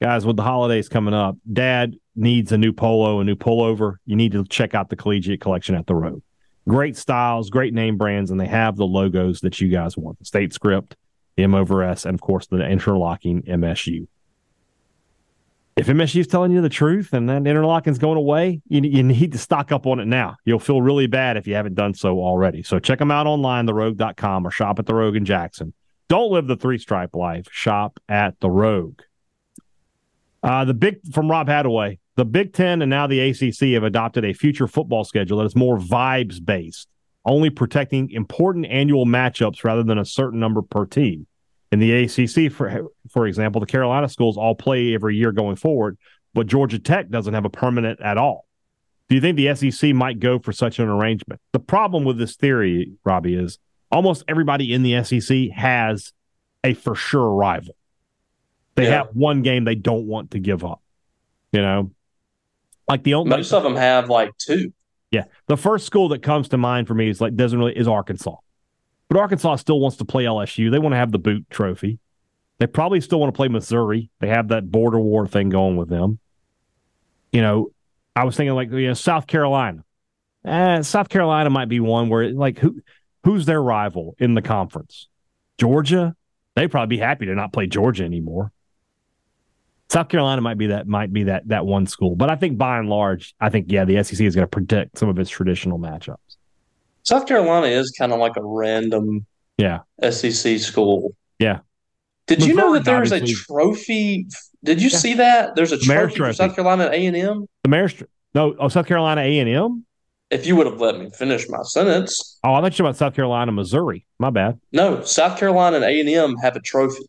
Speaker 2: Guys, with the holidays coming up, dad needs a new polo, a new pullover. You need to check out the Collegiate Collection at the Rogue. Great styles, great name brands, and they have the logos that you guys want the state script, the M over S, and of course the interlocking MSU if MSU is telling you the truth and that interlocking's going away, you, you need to stock up on it now. You'll feel really bad if you haven't done so already. So check them out online, therogue.com, or shop at the Rogue in Jackson. Don't live the three stripe life. Shop at the Rogue. Uh, the big from Rob Hadaway, the Big Ten and now the ACC have adopted a future football schedule that is more vibes based, only protecting important annual matchups rather than a certain number per team. In the ACC, for for example, the Carolina schools all play every year going forward, but Georgia Tech doesn't have a permanent at all. Do you think the SEC might go for such an arrangement? The problem with this theory, Robbie, is almost everybody in the SEC has a for sure rival. They yeah. have one game they don't want to give up. You know, like the only
Speaker 3: most of them have like two.
Speaker 2: Yeah, the first school that comes to mind for me is like doesn't really is Arkansas. But Arkansas still wants to play LSU. They want to have the boot trophy. They probably still want to play Missouri. They have that border war thing going with them. You know, I was thinking like you know South Carolina. Eh, South Carolina might be one where like who who's their rival in the conference? Georgia. They'd probably be happy to not play Georgia anymore. South Carolina might be that might be that that one school, but I think by and large, I think yeah, the SEC is going to protect some of its traditional matchups.
Speaker 3: South Carolina is kind of like a random
Speaker 2: yeah
Speaker 3: SEC school.
Speaker 2: Yeah.
Speaker 3: Did Missouri, you know that there's a trophy? Did you yeah. see that? There's a trophy, trophy. for South Carolina A and M.
Speaker 2: The Mayor's no, oh South Carolina A and M.
Speaker 3: If you would have let me finish my sentence.
Speaker 2: Oh, I thought you were about South Carolina, Missouri. My bad.
Speaker 3: No, South Carolina and A and M have a trophy.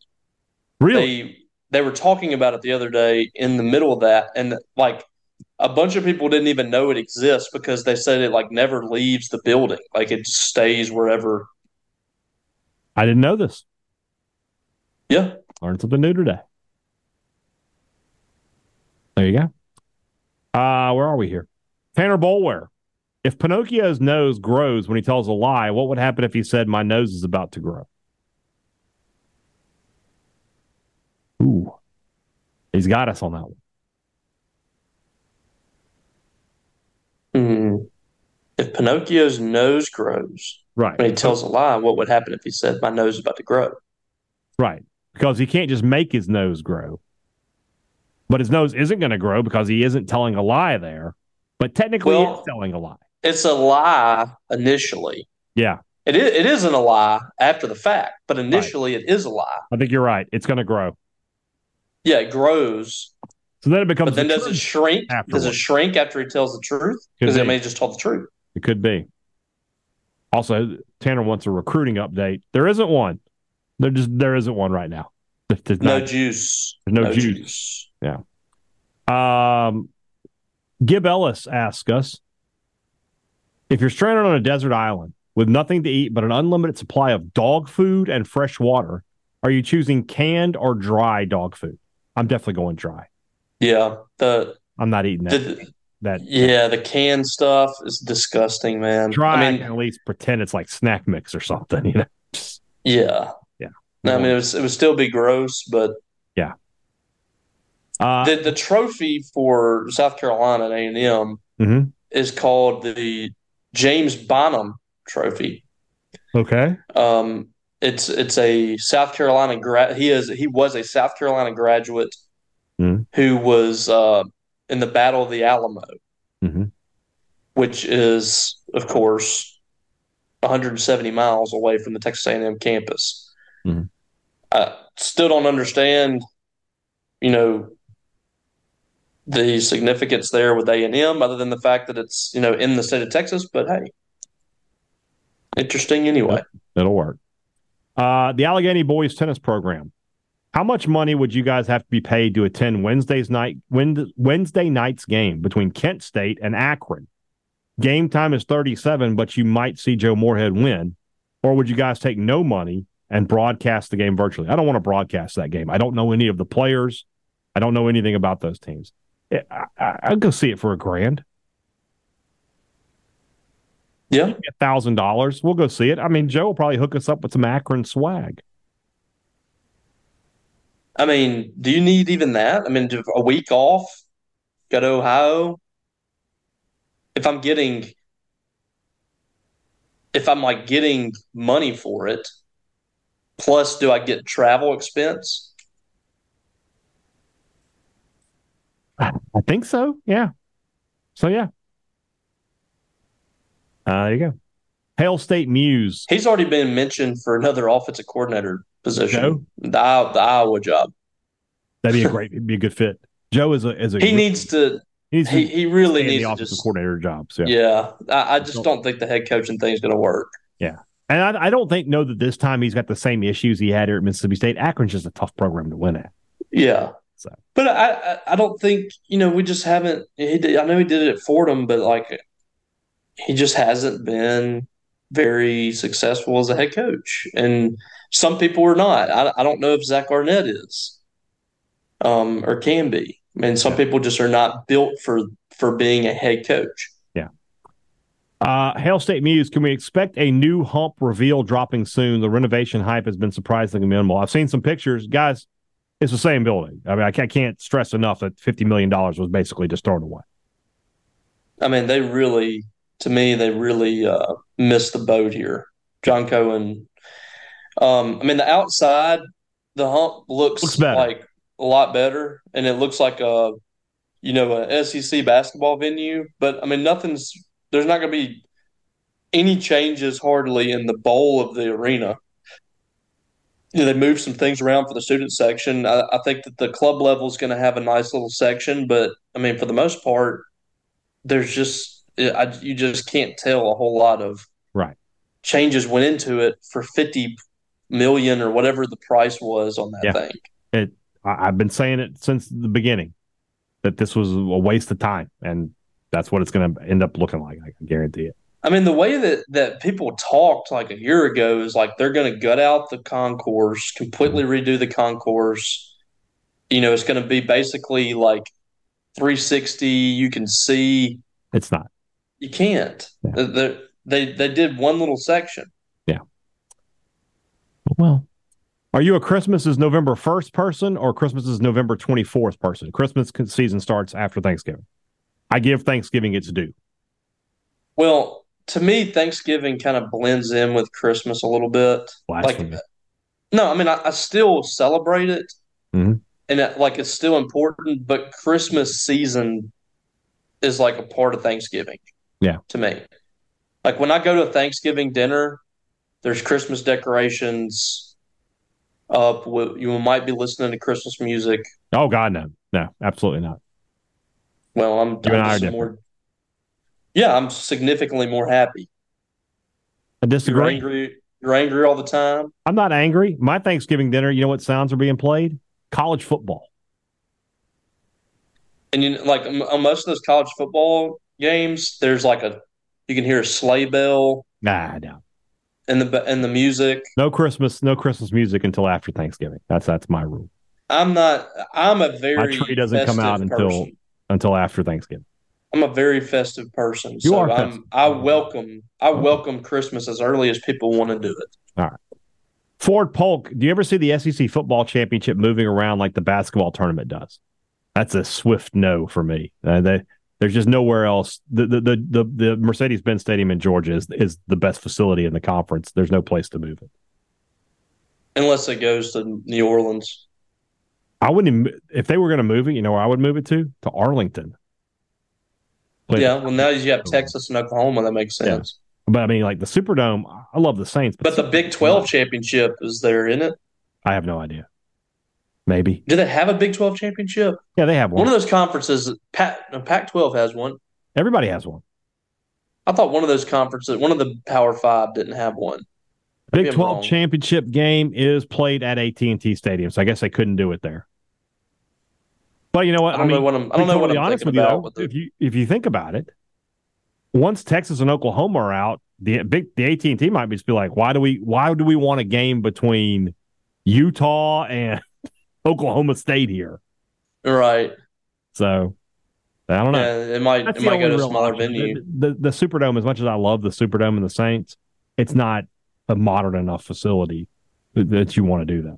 Speaker 2: Really?
Speaker 3: They, they were talking about it the other day in the middle of that, and like a bunch of people didn't even know it exists because they said it like never leaves the building. Like it stays wherever.
Speaker 2: I didn't know this.
Speaker 3: Yeah.
Speaker 2: Learned something new today. There you go. Uh, where are we here? Tanner Bolware. If Pinocchio's nose grows when he tells a lie, what would happen if he said, My nose is about to grow? Ooh. He's got us on that one.
Speaker 3: Mm. If Pinocchio's nose grows,
Speaker 2: right,
Speaker 3: when he tells a lie, what would happen if he said, "My nose is about to grow"?
Speaker 2: Right, because he can't just make his nose grow, but his nose isn't going to grow because he isn't telling a lie there. But technically, well, he's telling a lie.
Speaker 3: It's a lie initially.
Speaker 2: Yeah,
Speaker 3: it is, it isn't a lie after the fact, but initially right. it is a lie.
Speaker 2: I think you're right. It's going to grow.
Speaker 3: Yeah, it grows.
Speaker 2: So then it becomes.
Speaker 3: But then does it shrink? Afterwards. Does it shrink after he tells the truth? Because it may just tell the truth.
Speaker 2: It could be. Also, Tanner wants a recruiting update. There isn't one. There just there isn't one right now.
Speaker 3: There's no not, juice.
Speaker 2: There's no, no juice. juice. Yeah. Um, Gib Ellis asks us if you're stranded on a desert island with nothing to eat but an unlimited supply of dog food and fresh water, are you choosing canned or dry dog food? I'm definitely going dry.
Speaker 3: Yeah, the
Speaker 2: I'm not eating that. The, that
Speaker 3: yeah, the canned stuff is disgusting, man.
Speaker 2: Try I mean, at least pretend it's like snack mix or something, you know.
Speaker 3: yeah,
Speaker 2: yeah.
Speaker 3: No, I mean, it was it would still be gross, but
Speaker 2: yeah. Uh,
Speaker 3: the the trophy for South Carolina and A and M
Speaker 2: mhm.
Speaker 3: is called the James Bonham Trophy.
Speaker 2: Okay.
Speaker 3: Um, it's it's a South Carolina grad. He is he was a South Carolina graduate
Speaker 2: Mhm.
Speaker 3: who was uh, in the Battle of the Alamo,
Speaker 2: Mhm.
Speaker 3: which is of course 170 miles away from the Texas A&M campus.
Speaker 2: Mhm.
Speaker 3: I still don't understand, you know, the significance there with A&M, other than the fact that it's you know in the state of Texas. But hey, interesting anyway.
Speaker 2: It'll work. Uh, the Allegheny Boys Tennis Program. How much money would you guys have to be paid to attend Wednesday's night Wednesday night's game between Kent State and Akron? Game time is 37, but you might see Joe Moorhead win. Or would you guys take no money and broadcast the game virtually? I don't want to broadcast that game. I don't know any of the players. I don't know anything about those teams. I, I, I'll go see it for a grand,
Speaker 3: Yeah,
Speaker 2: a thousand dollars. We'll go see it. I mean, Joe will probably hook us up with some Akron swag.
Speaker 3: I mean, do you need even that? I mean, do- a week off, go to Ohio. If I'm getting, if I'm like getting money for it, plus do I get travel expense?
Speaker 2: I think so. Yeah. So yeah. Uh, there you go. Hail State Muse.
Speaker 3: He's already been mentioned for another offensive coordinator position,
Speaker 2: Joe?
Speaker 3: the, I- the Iowa job.
Speaker 2: That'd be a great, it'd be a good fit. Joe is a is a
Speaker 3: He needs to.
Speaker 2: he needs to
Speaker 3: He, he really needs
Speaker 2: the
Speaker 3: to
Speaker 2: offensive
Speaker 3: just.
Speaker 2: coordinator job. So
Speaker 3: Yeah, I, I just don't think the head coaching thing is going to work.
Speaker 2: Yeah, and I, I don't think know that this time he's got the same issues he had here at Mississippi State. Akron's just a tough program to win at.
Speaker 3: Yeah.
Speaker 2: So.
Speaker 3: But I, I, I don't think you know we just haven't. He did, I know he did it at Fordham, but like he just hasn't been very successful as a head coach, and some people are not. I, I don't know if Zach Arnett is, um, or can be. I mean, some people just are not built for for being a head coach. Yeah.
Speaker 2: Uh, Hail State Muse, can we expect a new hump reveal dropping soon? The renovation hype has been surprisingly minimal. I've seen some pictures, guys. It's the same building. I mean, I can't, stress enough that fifty million dollars was basically just thrown away.
Speaker 3: I mean, they really, to me, they really uh, missed the boat here. John Cohen. Um, I mean, the outside, the hump looks,
Speaker 2: Looks
Speaker 3: like a lot better, and it looks like a, you know, a SEC basketball venue. But I mean, nothing's. There's not going to be any changes hardly in the bowl of the arena. You know, they moved some things around for the student section. I, I think that the club level is going to have a nice little section, but I mean, for the most part, there's just I, you just can't tell a whole lot of
Speaker 2: Right.
Speaker 3: changes went into it for 50 million or whatever the price was on that
Speaker 2: Yeah.
Speaker 3: thing.
Speaker 2: It. I, I've been saying it since the beginning that this was a waste of time, and that's what it's going to end up looking like. I guarantee it.
Speaker 3: I mean, the way that that people talked like a year ago is like they're going to gut out the concourse, completely mm-hmm. redo the concourse. You know, it's going to be basically like 360. You can see.
Speaker 2: It's not.
Speaker 3: You can't.
Speaker 2: Yeah.
Speaker 3: They, they they did one little section. Yeah.
Speaker 2: Well, are you a Christmas is November 1st person or Christmas is November 24th person? Christmas season starts after Thanksgiving. I give Thanksgiving its due.
Speaker 3: Well, to me, Thanksgiving kind of blends in with Christmas a little bit.
Speaker 2: Blasphemy.
Speaker 3: Like, no, I mean, I, I still celebrate it,
Speaker 2: Mhm.
Speaker 3: and it, like it's still important. But Christmas season is like a part of Thanksgiving.
Speaker 2: Yeah.
Speaker 3: to me, like when I go to a Thanksgiving dinner, there's Christmas decorations up. You might be listening to Christmas music.
Speaker 2: oh, God, no. No, absolutely not.
Speaker 3: Well, I'm,
Speaker 2: You
Speaker 3: I'm
Speaker 2: I are
Speaker 3: just
Speaker 2: different.
Speaker 3: more. Yeah, I'm significantly more happy.
Speaker 2: I
Speaker 3: You're
Speaker 2: disagree.
Speaker 3: angry. You're angry all the time.
Speaker 2: I'm not angry. My Thanksgiving dinner, you know what sounds are being played? College football.
Speaker 3: And you like on on most of those college football games, there's like a you can hear a sleigh bell
Speaker 2: Nah, no.
Speaker 3: and the and the music.
Speaker 2: No Christmas, no Christmas music until after Thanksgiving. That's that's my rule.
Speaker 3: I'm not. I'm a very My
Speaker 2: tree doesn't come out
Speaker 3: festive
Speaker 2: until-
Speaker 3: person.
Speaker 2: Until after Thanksgiving.
Speaker 3: I'm a very festive person.
Speaker 2: You
Speaker 3: so
Speaker 2: are
Speaker 3: I'm,
Speaker 2: festive.
Speaker 3: I welcome I welcome Christmas as early as people want to do it. All right.
Speaker 2: Ford Polk, do you ever see the SEC football championship moving around like the basketball tournament does? That's a swift no for me. Uh, they, there's just nowhere else. The the the the, the Mercedes Benz Stadium in Georgia is is the best facility in the conference. There's no place to move it
Speaker 3: unless it goes to New Orleans.
Speaker 2: I wouldn't if they were going to move it. You know where I would move it to? To Arlington.
Speaker 3: But, yeah, well now you have Texas and Oklahoma. That makes sense.
Speaker 2: Yeah. But I mean, like the Superdome, I love the Saints.
Speaker 3: But, but the Big Twelve championship is there, isn't it?
Speaker 2: I have no idea. Maybe.
Speaker 3: Do they have a Big 12 championship?
Speaker 2: Yeah, they have one.
Speaker 3: One of those conferences, Pac 12 has one.
Speaker 2: Everybody has one.
Speaker 3: I thought one of those conferences, one of the Power Five didn't have one.
Speaker 2: Maybe Big 12 championship game is played at AT&T Stadium, so I guess they couldn't do it there. But you know what?
Speaker 3: I don't I mean, know what I'm. I don't know what I'm honest with you. Though,
Speaker 2: if you if you think about it, once Texas and Oklahoma are out, the big the AT and T might just be like, why do we why do we want a game between Utah and Oklahoma State here.
Speaker 3: Right.
Speaker 2: So I don't know.
Speaker 3: Yeah, it might That's it might go to a smaller option. venue.
Speaker 2: The, the, the Superdome, as much as I love the Superdome and the Saints, it's not a modern enough facility that, that you want to do that.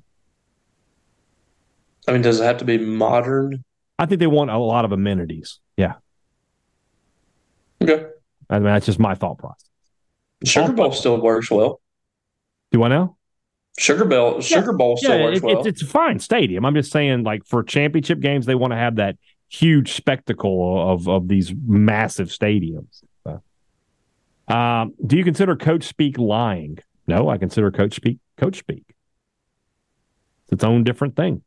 Speaker 3: I mean, does it have to be modern?
Speaker 2: I think they want a lot of amenities. Yeah.
Speaker 3: Okay. I
Speaker 2: mean, that's just my thought process.
Speaker 3: Sugar Bowl still works well.
Speaker 2: Do I know?
Speaker 3: Sugar Bowl, Sugar Bowl still yeah, works it, well.
Speaker 2: It's, it's, a fine stadium. I'm just saying, like for championship games, they want to have that huge spectacle of of these massive stadiums. So, um, do you consider coach speak lying? No, I consider coach speak coach speak. It's its own different thing.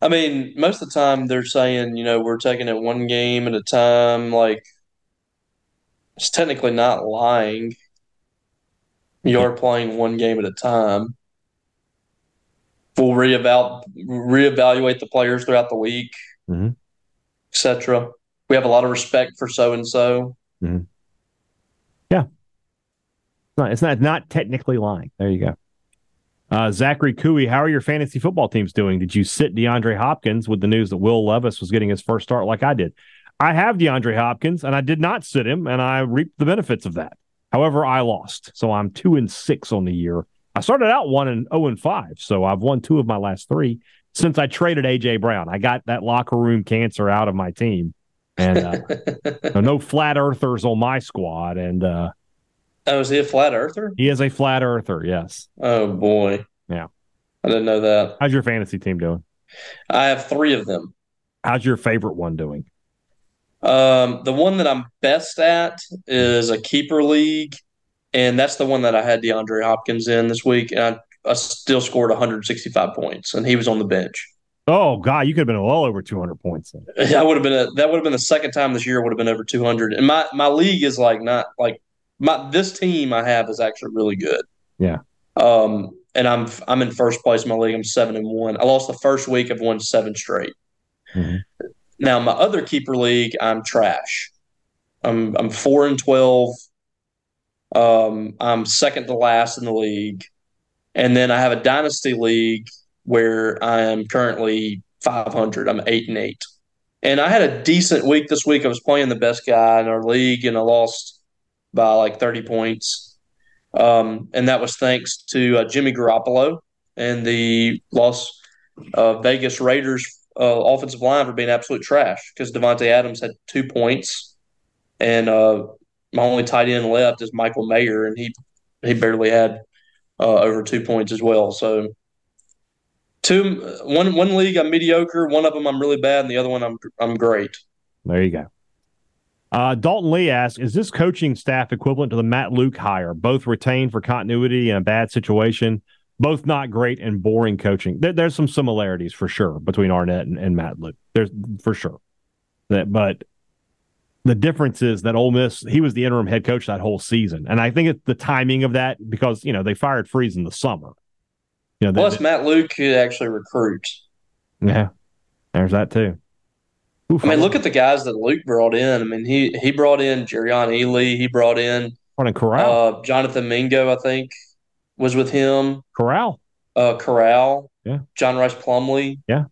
Speaker 3: I mean, most of the time they're saying, you know, we're taking it one game at a time. Like, it's technically not lying. You are playing one game at a time. We'll reeval- reevaluate the players throughout the week,
Speaker 2: mm-hmm.
Speaker 3: etc. We have a lot of respect for so and so.
Speaker 2: Yeah, no, it's not not technically lying. There you go. Uh, Zachary Cooey, how are your fantasy football teams doing? Did you sit DeAndre Hopkins with the news that Will Levis was getting his first start like I did? I have DeAndre Hopkins, and I did not sit him, and I reaped the benefits of that. However, I lost, so I'm two and six on the year. I started out one and zero oh and five, so I've won two of my last three since I traded AJ Brown. I got that locker room cancer out of my team, and uh, no flat earthers on my squad. And uh,
Speaker 3: oh, is he a flat earther?
Speaker 2: He is a flat earther. Yes.
Speaker 3: Oh boy.
Speaker 2: Yeah.
Speaker 3: I didn't know that.
Speaker 2: How's your fantasy team doing?
Speaker 3: I have three of them.
Speaker 2: How's your favorite one doing?
Speaker 3: Um, the one that I'm best at is a keeper league, and that's the one that I had DeAndre Hopkins in this week, and I, I still scored 165 points, and he was on the bench.
Speaker 2: Oh God, you could have been well over 200 points.
Speaker 3: I would have been a, that would have been the second time this year would have been over 200. And my my league is like not like my this team I have is actually really good.
Speaker 2: Yeah.
Speaker 3: Um, and I'm I'm in first place in my league. I'm seven and one. I lost the first week. I've won seven straight.
Speaker 2: Mm-hmm.
Speaker 3: Now my other keeper league, I'm trash. I'm I'm four and twelve. Um, I'm second to last in the league, and then I have a dynasty league where I am currently 500. I'm eight and eight, and I had a decent week this week. I was playing the best guy in our league, and I lost by like 30 points. Um, and that was thanks to uh, Jimmy Garoppolo and the Las Vegas Raiders uh, offensive line for being absolute trash because Davante Adams had two points, and uh, my only tight end left is Michael Mayer, and he he barely had uh, over two points as well. So two one one league I'm mediocre, one of them I'm really bad, and the other one I'm I'm great.
Speaker 2: There you go. Uh, Dalton Lee asks, is this coaching staff equivalent to the Matt Luke hire? Both retained for continuity in a bad situation both not great and boring coaching. There, there's some similarities for sure between Arnett and, and Matt Luke. There's for sure that, but the difference is that Ole Miss he was the interim head coach that whole season, and I think it's the timing of that because you know they fired Freeze in the summer.
Speaker 3: You know, plus they, Matt Luke could actually recruit.
Speaker 2: Yeah, there's that too.
Speaker 3: Oof, I mean, look at the guys that Luke brought in. I mean, he he brought in Jerrion Ealy. He brought in
Speaker 2: Corral.
Speaker 3: Uh, Jonathan Mingo, I think was with him.
Speaker 2: Corral.
Speaker 3: Uh, Corral.
Speaker 2: Yeah.
Speaker 3: John Rhys Plumlee.
Speaker 2: Yeah.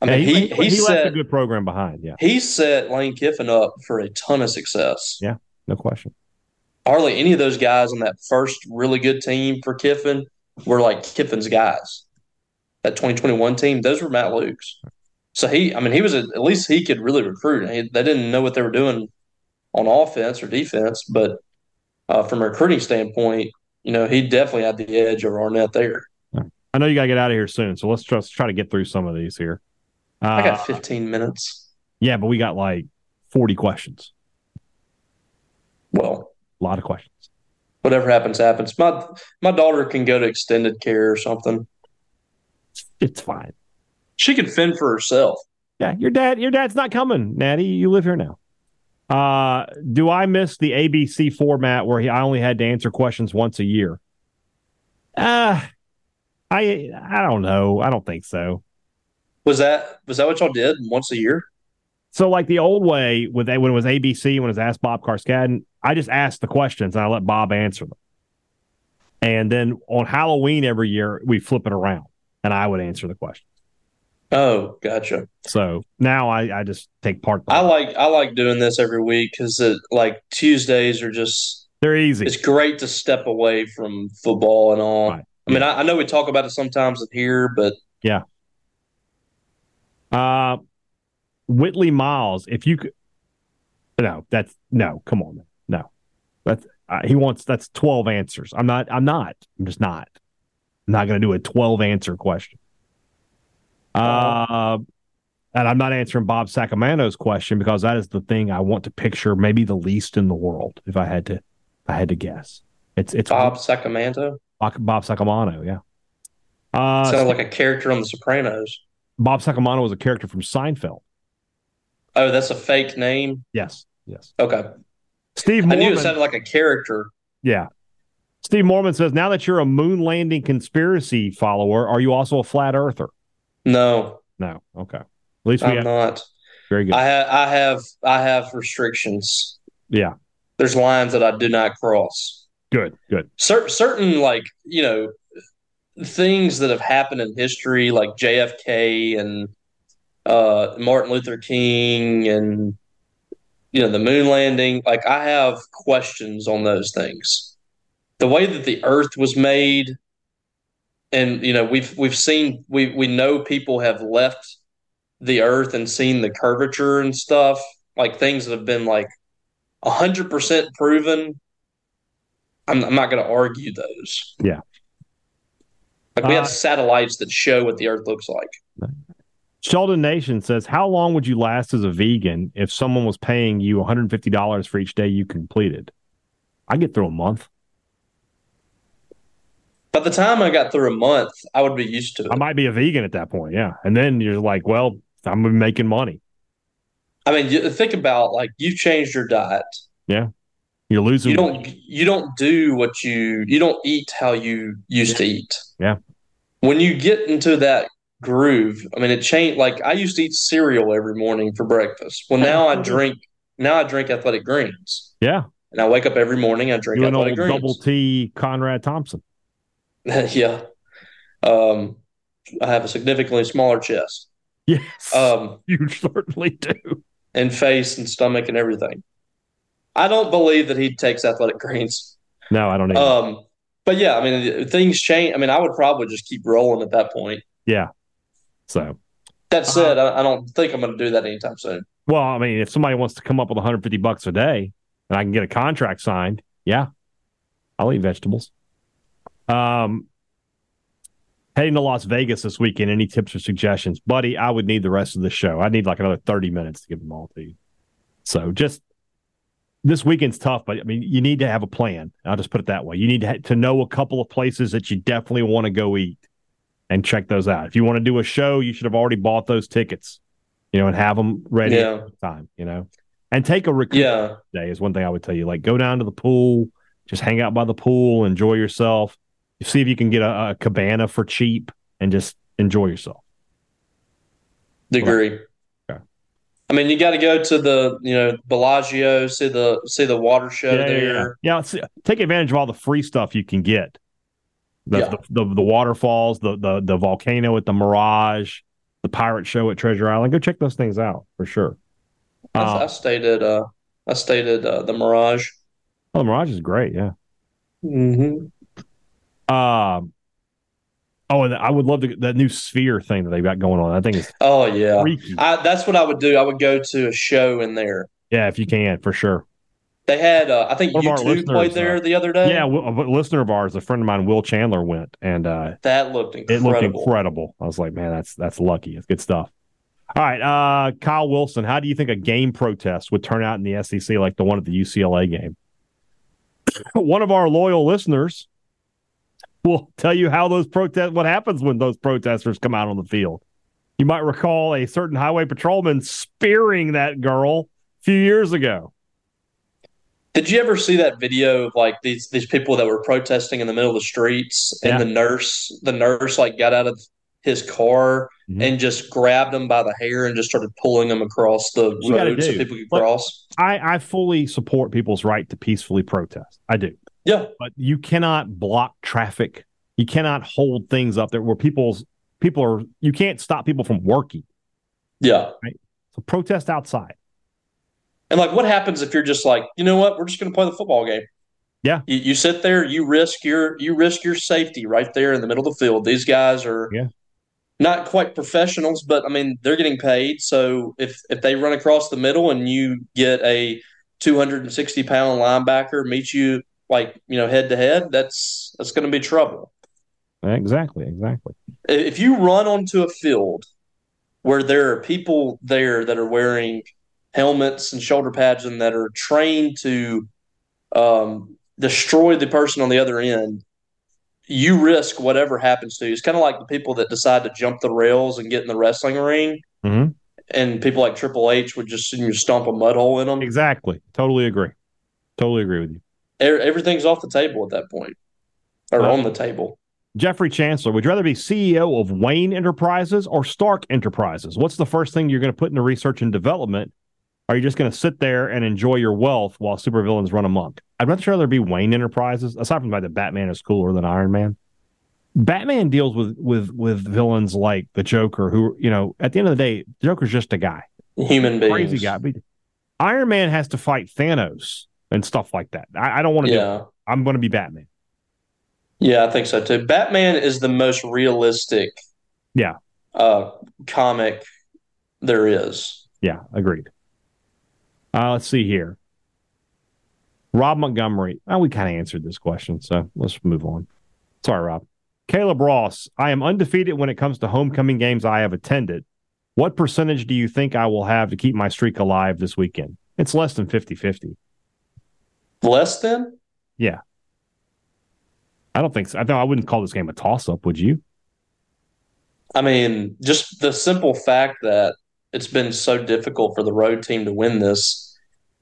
Speaker 3: I mean, yeah, he, he, he, he set,
Speaker 2: left a good program behind. Yeah.
Speaker 3: He set Lane Kiffin up for a ton of success.
Speaker 2: Yeah, no question.
Speaker 3: Hardly any of those guys on that first really good team for Kiffin were like Kiffin's guys. That 2021 team, those were Matt Luke's. So he, I mean, he was a, at least he could really recruit. He, they didn't know what they were doing on offense or defense, but uh, from a recruiting standpoint, you know, he definitely had the edge over Arnett there.
Speaker 2: I know you got to get out of here soon, so let's just try to get through some of these here.
Speaker 3: Uh, I got 15 minutes.
Speaker 2: Yeah, but we got like 40 questions.
Speaker 3: Well,
Speaker 2: a lot of questions.
Speaker 3: Whatever happens, happens. My my daughter can go to extended care or something.
Speaker 2: It's fine.
Speaker 3: She can fend for herself.
Speaker 2: Yeah, your dad, your dad's not coming, Natty. You live here now. Uh, do I miss the ABC format where he, I only had to answer questions once a year? Uh, I I don't know. I don't think so.
Speaker 3: Was that was that what y'all did once a year?
Speaker 2: So like the old way with when it was ABC when it was asked Bob Carskadden, I just asked the questions and I let Bob answer them. And then on Halloween every year we flip it around and I would answer the questions.
Speaker 3: Oh, gotcha.
Speaker 2: So now I, I just take part.
Speaker 3: I like I like doing this every week because like Tuesdays are just
Speaker 2: they're easy.
Speaker 3: It's great to step away from football and all. Right. I mean, I, I, know we talk about it sometimes in here, but
Speaker 2: yeah. Uh, Whitley Miles, if you could, no, that's no. Come on, no. That's uh, he wants. That's twelve answers. I'm not. I'm not. I'm just not. I'm not going to do a twelve answer question. Uh, and I'm not answering Bob Sacramanto's question because that is the thing I want to picture maybe the least in the world. If I had to, I had to guess, it's it's
Speaker 3: Bob Sacramento.
Speaker 2: Bob Sacramento, yeah.
Speaker 3: Uh, Sounds like a character on The Sopranos.
Speaker 2: Bob Sacramento was a character from Seinfeld.
Speaker 3: Oh, that's a fake name.
Speaker 2: Yes, yes.
Speaker 3: Okay.
Speaker 2: Steve, Mormon,
Speaker 3: I knew it sounded like a character.
Speaker 2: Yeah. Steve Mormon says, "Now that you're a moon landing conspiracy follower, are you also a flat earther?"
Speaker 3: No.
Speaker 2: No. Okay. At least we
Speaker 3: I'm
Speaker 2: have,
Speaker 3: not.
Speaker 2: Very good.
Speaker 3: I, ha- I have I have restrictions.
Speaker 2: Yeah.
Speaker 3: There's lines that I do not cross.
Speaker 2: Good. Good.
Speaker 3: Cer- certain like you know things that have happened in history, like JFK and uh, Martin Luther King and you know the moon landing. Like I have questions on those things. The way that the Earth was made, and you know we've we've seen we we know people have left the Earth and seen the curvature and stuff, like things that have been like hundred percent proven. I'm, I'm not going to argue those.
Speaker 2: Yeah.
Speaker 3: Like we have uh, satellites that show what the Earth looks like.
Speaker 2: Sheldon Nation says, "How long would you last as a vegan if someone was paying you $150 for each day you completed?" I get through a month.
Speaker 3: By the time I got through a month, I would be used to it.
Speaker 2: I might be a vegan at that point, yeah. And then you're like, "Well, I'm making money."
Speaker 3: I mean, think about like you've changed your diet.
Speaker 2: Yeah, you're losing.
Speaker 3: You don't. You don't do what you. You don't eat how you used
Speaker 2: yeah.
Speaker 3: to eat.
Speaker 2: Yeah.
Speaker 3: When you get into that groove. I mean, it changed. Like I used to eat cereal every morning for breakfast. Well, now I drink. Now I drink athletic greens.
Speaker 2: Yeah.
Speaker 3: And I wake up every morning. I drink athletic greens.
Speaker 2: Double T Conrad Thompson.
Speaker 3: yeah. Um, I have a significantly smaller chest.
Speaker 2: Yes. Um, you certainly do.
Speaker 3: And face and stomach and everything. I don't believe that he takes athletic greens.
Speaker 2: No, I don't either.
Speaker 3: Um, but yeah, I mean, things change. I mean, I would probably just keep rolling at that point.
Speaker 2: Yeah. So
Speaker 3: that said, uh, I, I don't think I'm going to do that anytime soon.
Speaker 2: Well, I mean, if somebody wants to come up with 150 bucks a day and I can get a contract signed, yeah, I'll eat vegetables. Um, heading to Las Vegas this weekend. Any tips or suggestions, buddy? I would need the rest of the show. I need like another 30 minutes to give them all to you. So just this weekend's tough, but I mean, you need to have a plan. I'll just put it that way. You need to ha- to know a couple of places that you definitely want to go eat and check those out. If you want to do a show, you should have already bought those tickets, you know, and have them ready yeah. at the time, you know. And take a recruit yeah. day is one thing I would tell you. Like go down to the pool, just hang out by the pool, enjoy yourself. See if you can get a, a cabana for cheap and just enjoy yourself.
Speaker 3: Degree. Okay. I mean, you got to go to the you know Bellagio, see the see the water show
Speaker 2: yeah,
Speaker 3: there.
Speaker 2: Yeah, yeah. take advantage of all the free stuff you can get the, yeah. the, the, the waterfalls, the the the volcano at the Mirage, the pirate show at Treasure Island. Go check those things out for sure.
Speaker 3: I, uh, I stayed at uh, I stayed at uh, the Mirage.
Speaker 2: Oh, the Mirage is great. Yeah.
Speaker 3: Hmm.
Speaker 2: Um. Oh, and I would love to that new sphere thing that they got going on. I think it's
Speaker 3: Oh yeah,
Speaker 2: freaky.
Speaker 3: I, that's what I would do. I would go to a show in there.
Speaker 2: Yeah, if you can, for sure.
Speaker 3: They had, uh, I think
Speaker 2: One
Speaker 3: U2 played there
Speaker 2: uh,
Speaker 3: the other day.
Speaker 2: Yeah, a listener of ours, a friend of mine, Will Chandler, went, and uh,
Speaker 3: that looked
Speaker 2: it
Speaker 3: incredible.
Speaker 2: looked incredible. I was like, man, that's that's lucky. It's good stuff. All right, uh, Kyle Wilson, how do you think a game protest would turn out in the SEC like the one at the UCLA game? one of our loyal listeners will tell you how those protest what happens when those protesters come out on the field. You might recall a certain highway patrolman spearing that girl a few years ago.
Speaker 3: Did you ever see that video of like these these people that were protesting in the middle of the streets and
Speaker 2: Yeah.
Speaker 3: the nurse the nurse like got out of his car
Speaker 2: Mhm.
Speaker 3: and just grabbed him by the hair and just started pulling him across the road so people could cross?
Speaker 2: I, I fully support people's right to peacefully protest. I do.
Speaker 3: Yeah.
Speaker 2: But you cannot block traffic. You cannot hold things up there where people's people are you can't stop people from working.
Speaker 3: Yeah.
Speaker 2: So protest outside.
Speaker 3: And like what happens if you're just like, you know what, we're just gonna play the football game.
Speaker 2: Yeah.
Speaker 3: You, you sit there, you risk your you risk your safety right there in the middle of the field. These guys are
Speaker 2: Yeah.
Speaker 3: not quite professionals, but I mean they're getting paid. So if if they run across the middle and you get a two hundred and sixty pound linebacker meet you like, you know, head to head, that's that's gonna be trouble.
Speaker 2: Exactly, exactly.
Speaker 3: If you run onto a field where there are people there that are wearing helmets and shoulder pads and that are trained to um, destroy the person on the other end, you risk whatever happens to you. It's kind of like the people that decide to jump the rails and get in the wrestling ring,
Speaker 2: Mhm.
Speaker 3: and people like Triple H would just you know, stomp a mud hole in them.
Speaker 2: Exactly. Totally agree. Totally agree with you.
Speaker 3: Everything's off the table at that point, or
Speaker 2: Uh,
Speaker 3: on the table.
Speaker 2: Jeffrey Chancellor, would you rather be CEO of Wayne Enterprises or Stark Enterprises? What's the first thing you're going to put into research and development? Are you just going to sit there and enjoy your wealth while supervillains run amok? I'd much rather be Wayne Enterprises, aside from the fact that Batman is cooler than Iron Man. Batman deals with with with villains like the Joker, who you know, at the end of the day, Joker's just a guy,
Speaker 3: Human being,
Speaker 2: crazy guy. Iron Man has to fight Thanos and stuff like that. I, I don't want to.
Speaker 3: Yeah.
Speaker 2: do I'm going to be Batman.
Speaker 3: Yeah, I think so too. Batman is the most realistic
Speaker 2: Yeah.
Speaker 3: uh comic there is.
Speaker 2: Yeah, agreed. Uh, let's see here. Rob Montgomery. Oh, we kind of answered this question, so let's move on. Sorry, Rob. Caleb Ross. I am undefeated when it comes to homecoming games I have attended. What percentage do you think I will have to keep my streak alive this weekend? It's less than 50 50.
Speaker 3: Less than? Yeah.
Speaker 2: I don't think so. I, think I wouldn't call this game a toss up, would you?
Speaker 3: I mean, just the simple fact that it's been so difficult for the road team to win this.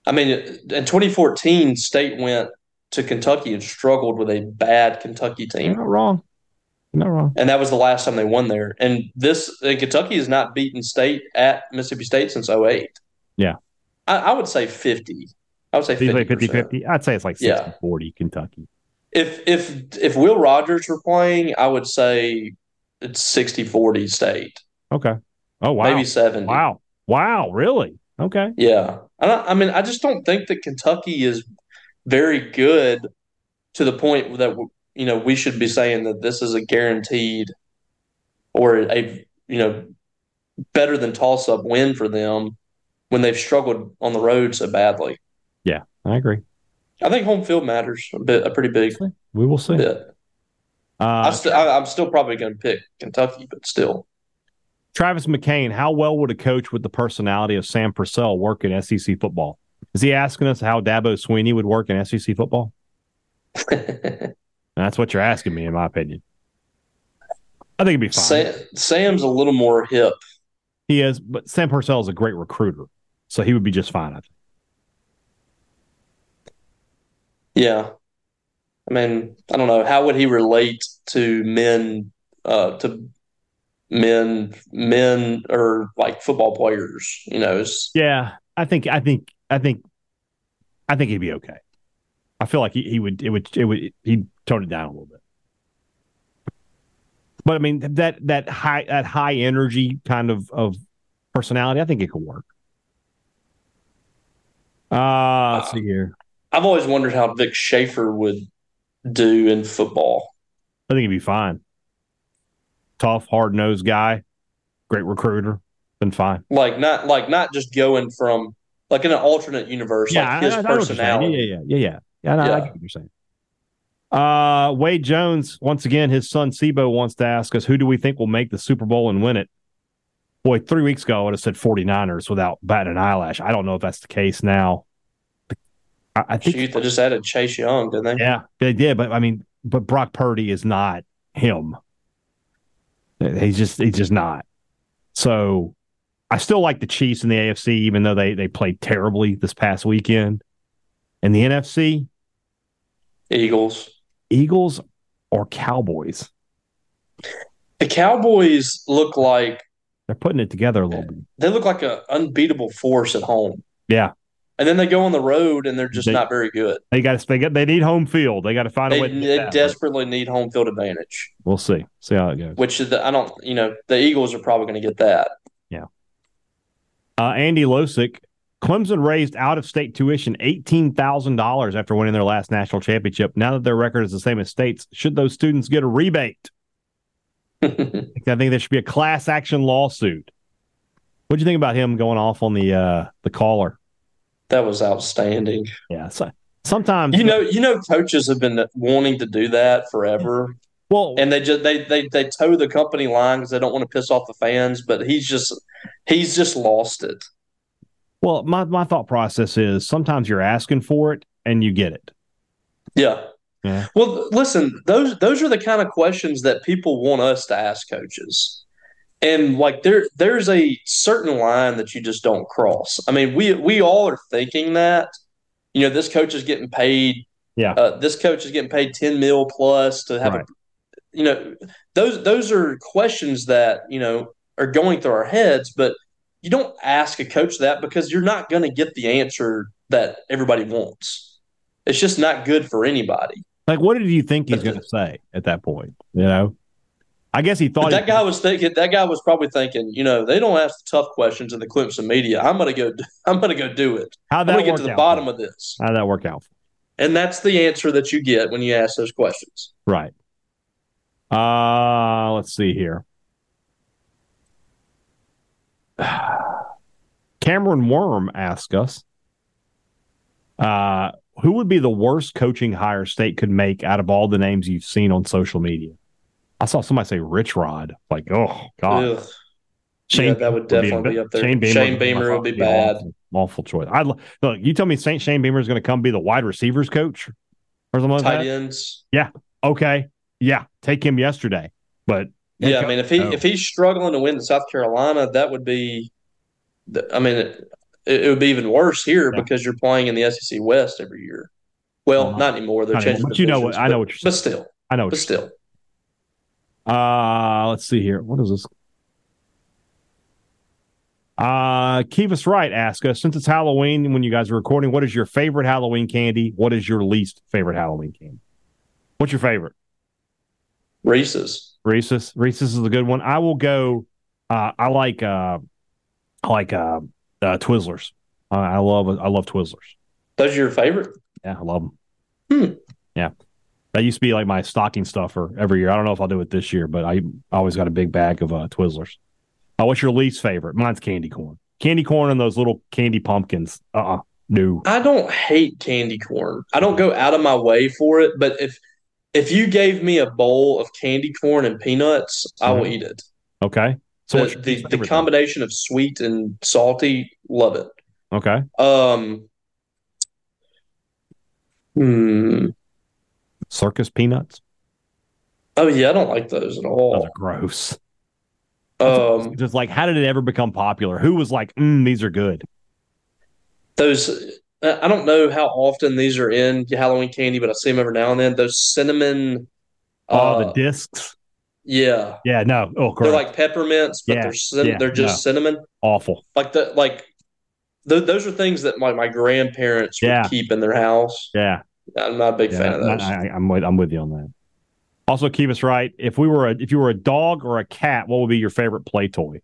Speaker 3: I mean, in 2014, State went to Kentucky and struggled with a bad Kentucky
Speaker 2: You're
Speaker 3: team.
Speaker 2: not wrong. You're not wrong.
Speaker 3: And that was the last time they won there. And this and Kentucky has not beaten State at Mississippi State since 08.
Speaker 2: Yeah.
Speaker 3: I, I would say 50. I would say
Speaker 2: Do you
Speaker 3: 50.
Speaker 2: say 50 50? I'd say it's like 60
Speaker 3: Yeah.
Speaker 2: 40 Kentucky.
Speaker 3: If if if Will Rogers were playing, I would say it's 60-40 State.
Speaker 2: Okay. Oh, wow.
Speaker 3: Maybe 70.
Speaker 2: Wow. Wow. Really? Okay.
Speaker 3: Yeah. I, I mean, I just don't think that Kentucky is very good to the point that you know we should be saying that this is a guaranteed or a you know better than toss up win for them when they've struggled on the road so badly.
Speaker 2: I agree.
Speaker 3: I think home field matters a bit, a pretty big
Speaker 2: We will see.
Speaker 3: bit.
Speaker 2: Uh,
Speaker 3: I st- I, I'm still probably going to pick Kentucky, but still.
Speaker 2: Travis McCain, how well would a coach with the personality of Sam Purcell work in SEC football? Is he asking us how Dabo Swinney would work in SEC football? That's what you're asking me, in my opinion. I think it'd be fine.
Speaker 3: Sam, Sam's a little more hip.
Speaker 2: he is, but Sam Purcell is a great recruiter, so he would be just fine. I think.
Speaker 3: Yeah. I mean, I don't know. How would he relate to men, uh, to men, men or like football players? You know,
Speaker 2: Yeah, I think, I think, I think, I think he'd be okay. I feel like he, he would, it would, it would, he'd tone it down a little bit. But I mean that that high that high energy kind of of personality, I think it could work. Uh let's see here.
Speaker 3: I've always wondered how Vic Schaefer would do in football.
Speaker 2: I think he'd be fine. tough, hard nosed guy, great recruiter, been fine.
Speaker 3: Like not like not just going from like in an alternate universe,
Speaker 2: Yeah,
Speaker 3: like his
Speaker 2: I, I
Speaker 3: personality.
Speaker 2: Yeah, yeah, yeah, yeah, yeah. I, know- I
Speaker 3: Yeah.
Speaker 2: get what you're saying. Uh, Wade Jones, once again, his son Sibo wants to ask us, who do we think will make the Super Bowl and win it? Boy, three weeks ago, I would have said 49ers without batting an eyelash. I don't know if that's the case now. I, I think,
Speaker 3: Shoot, they just added Chase Young, didn't they?
Speaker 2: yeah, they did, but I mean, but Brock Purdy is not him. He's just, he's just not. So I still like the Chiefs in the AFC, even though they they played terribly this past weekend. In the NFC,
Speaker 3: Eagles.
Speaker 2: Eagles or Cowboys.
Speaker 3: The Cowboys look like
Speaker 2: They're putting it together a little bit.
Speaker 3: they look like an unbeatable force at home.
Speaker 2: Yeah,
Speaker 3: And then they go on the road and they're just
Speaker 2: They-
Speaker 3: not very good.
Speaker 2: they got to. They got. They need home field. They got to find a way. To
Speaker 3: they desperately need home field advantage,
Speaker 2: We'll see. See how it goes.
Speaker 3: which is the, I don't, you know, the Eagles are probably going to get that. Yeah.
Speaker 2: Uh, Andy Losick, Clemson raised out of state tuition eighteen thousand dollars after winning their last national championship. Now that their record is the same as states, should those students get a rebate? I think there should be a class action lawsuit. What do you think about him going off on the uh, the caller?
Speaker 3: That was outstanding.
Speaker 2: Yeah, so, sometimes
Speaker 3: You know, you know, coaches have been wanting to do that forever,
Speaker 2: Well,
Speaker 3: and they just they they they toe the company line because they don't want to piss off the fans. But he's just he's just lost it.
Speaker 2: well, my my thought process is sometimes you're asking for it and you get it.
Speaker 3: Yeah.
Speaker 2: Yeah.
Speaker 3: Well, listen, those those are the kind of questions that people want us to ask coaches. And like there there's a certain line that you just don't cross. I mean, we we all are thinking that, you know, this coach is getting paid
Speaker 2: Yeah.
Speaker 3: uh, this coach is getting paid 10 mil plus to have
Speaker 2: Right.
Speaker 3: a you know, those those are questions that, you know, are going through our heads, but you don't ask a coach that because you're not going to get the answer that everybody wants. It's just not good for anybody.
Speaker 2: Like, what did you think he's going to say at that point? You know, I guess he thought
Speaker 3: that guy was thinking. That guy was probably thinking. You know, they don't ask the tough questions in the Clemson media. I'm gonna go. I'm gonna go do it.
Speaker 2: How'd
Speaker 3: I'm
Speaker 2: that
Speaker 3: gonna get to the bottom
Speaker 2: for
Speaker 3: of this.
Speaker 2: How'd that work out?
Speaker 3: And that's the answer that you get when you ask those questions.
Speaker 2: Right. Uh, let's see here. Cameron Worm asked us, uh, who would be the worst coaching hire state could make out of all the names you've seen on social media? I saw somebody say Rich Rod. Like, oh God,
Speaker 3: Ugh. Yeah, that would definitely be up there.
Speaker 2: Shane Beamer,
Speaker 3: Shane Beamer would be bad.
Speaker 2: Awful, awful choice. I look. You tell me Saint Shane Beamer is going to come be the wide receivers coach or something like
Speaker 3: Tight
Speaker 2: that.
Speaker 3: ends. Yeah.
Speaker 2: Okay, yeah, take him yesterday, but
Speaker 3: Yeah, I mean, if he
Speaker 2: No.
Speaker 3: if oh. he's struggling to win in South Carolina, that would be. I mean, it, it would be even worse here
Speaker 2: Yeah.
Speaker 3: because you're playing in the SEC West every year. Well,
Speaker 2: Well,
Speaker 3: not anymore. They're
Speaker 2: not
Speaker 3: changing.
Speaker 2: anymore. But you know what- I know what you're saying.
Speaker 3: But still,
Speaker 2: I know. What
Speaker 3: but
Speaker 2: you're saying. Uh, let's see here. What is this? Uh, Kivas Wright asked us since it's Halloween when you guys are recording, what is your favorite Halloween candy? What is your least favorite Halloween candy? What's your favorite?
Speaker 3: Reese's.
Speaker 2: Reese's. Reese's is a good one. I will go. Uh, I like. Uh, I like uh, uh, Twizzlers. Uh, I love. I love Twizzlers.
Speaker 3: Those are your favorite?
Speaker 2: Yeah, I love them.
Speaker 3: Hmm.
Speaker 2: Yeah, that used to be like my stocking stuffer every year. I don't know if I'll do it this year, but I always got a big bag of uh, Twizzlers. Uh, what's your least favorite? Mine's candy corn. Candy corn and those little candy pumpkins. Uh, uh no.
Speaker 3: I don't hate candy corn. I don't go out of my way for it, but if if you gave me a bowl of candy corn and peanuts, I will
Speaker 2: Mhm.
Speaker 3: eat it.
Speaker 2: Okay. So
Speaker 3: the the, the combination of sweet and salty, love it.
Speaker 2: Okay.
Speaker 3: Um, hmm.
Speaker 2: Circus peanuts.
Speaker 3: Oh yeah, I don't like those at
Speaker 2: Those
Speaker 3: all.
Speaker 2: are gross.
Speaker 3: Um,
Speaker 2: Just like, how did it ever become popular? Who was like, mm, these are good?
Speaker 3: those I don't know how often these are in Halloween candy, but I see them every now and then. Those cinnamon,
Speaker 2: Oh,
Speaker 3: uh,
Speaker 2: the discs.
Speaker 3: yeah,
Speaker 2: Yeah, no. Oh,
Speaker 3: they're like peppermints, but
Speaker 2: Yeah,
Speaker 3: they're cin-
Speaker 2: yeah,
Speaker 3: they're just cinnamon.
Speaker 2: awful.
Speaker 3: Like the like, th- those are things that my my grandparents would
Speaker 2: Yeah.
Speaker 3: keep in their house.
Speaker 2: Yeah.
Speaker 3: I'm not a big
Speaker 2: Yeah,
Speaker 3: fan of those.
Speaker 2: I, am with I'm with you on that. Also, Kivas Wright. If we were a if you were a dog or a cat, what would be your favorite play toy?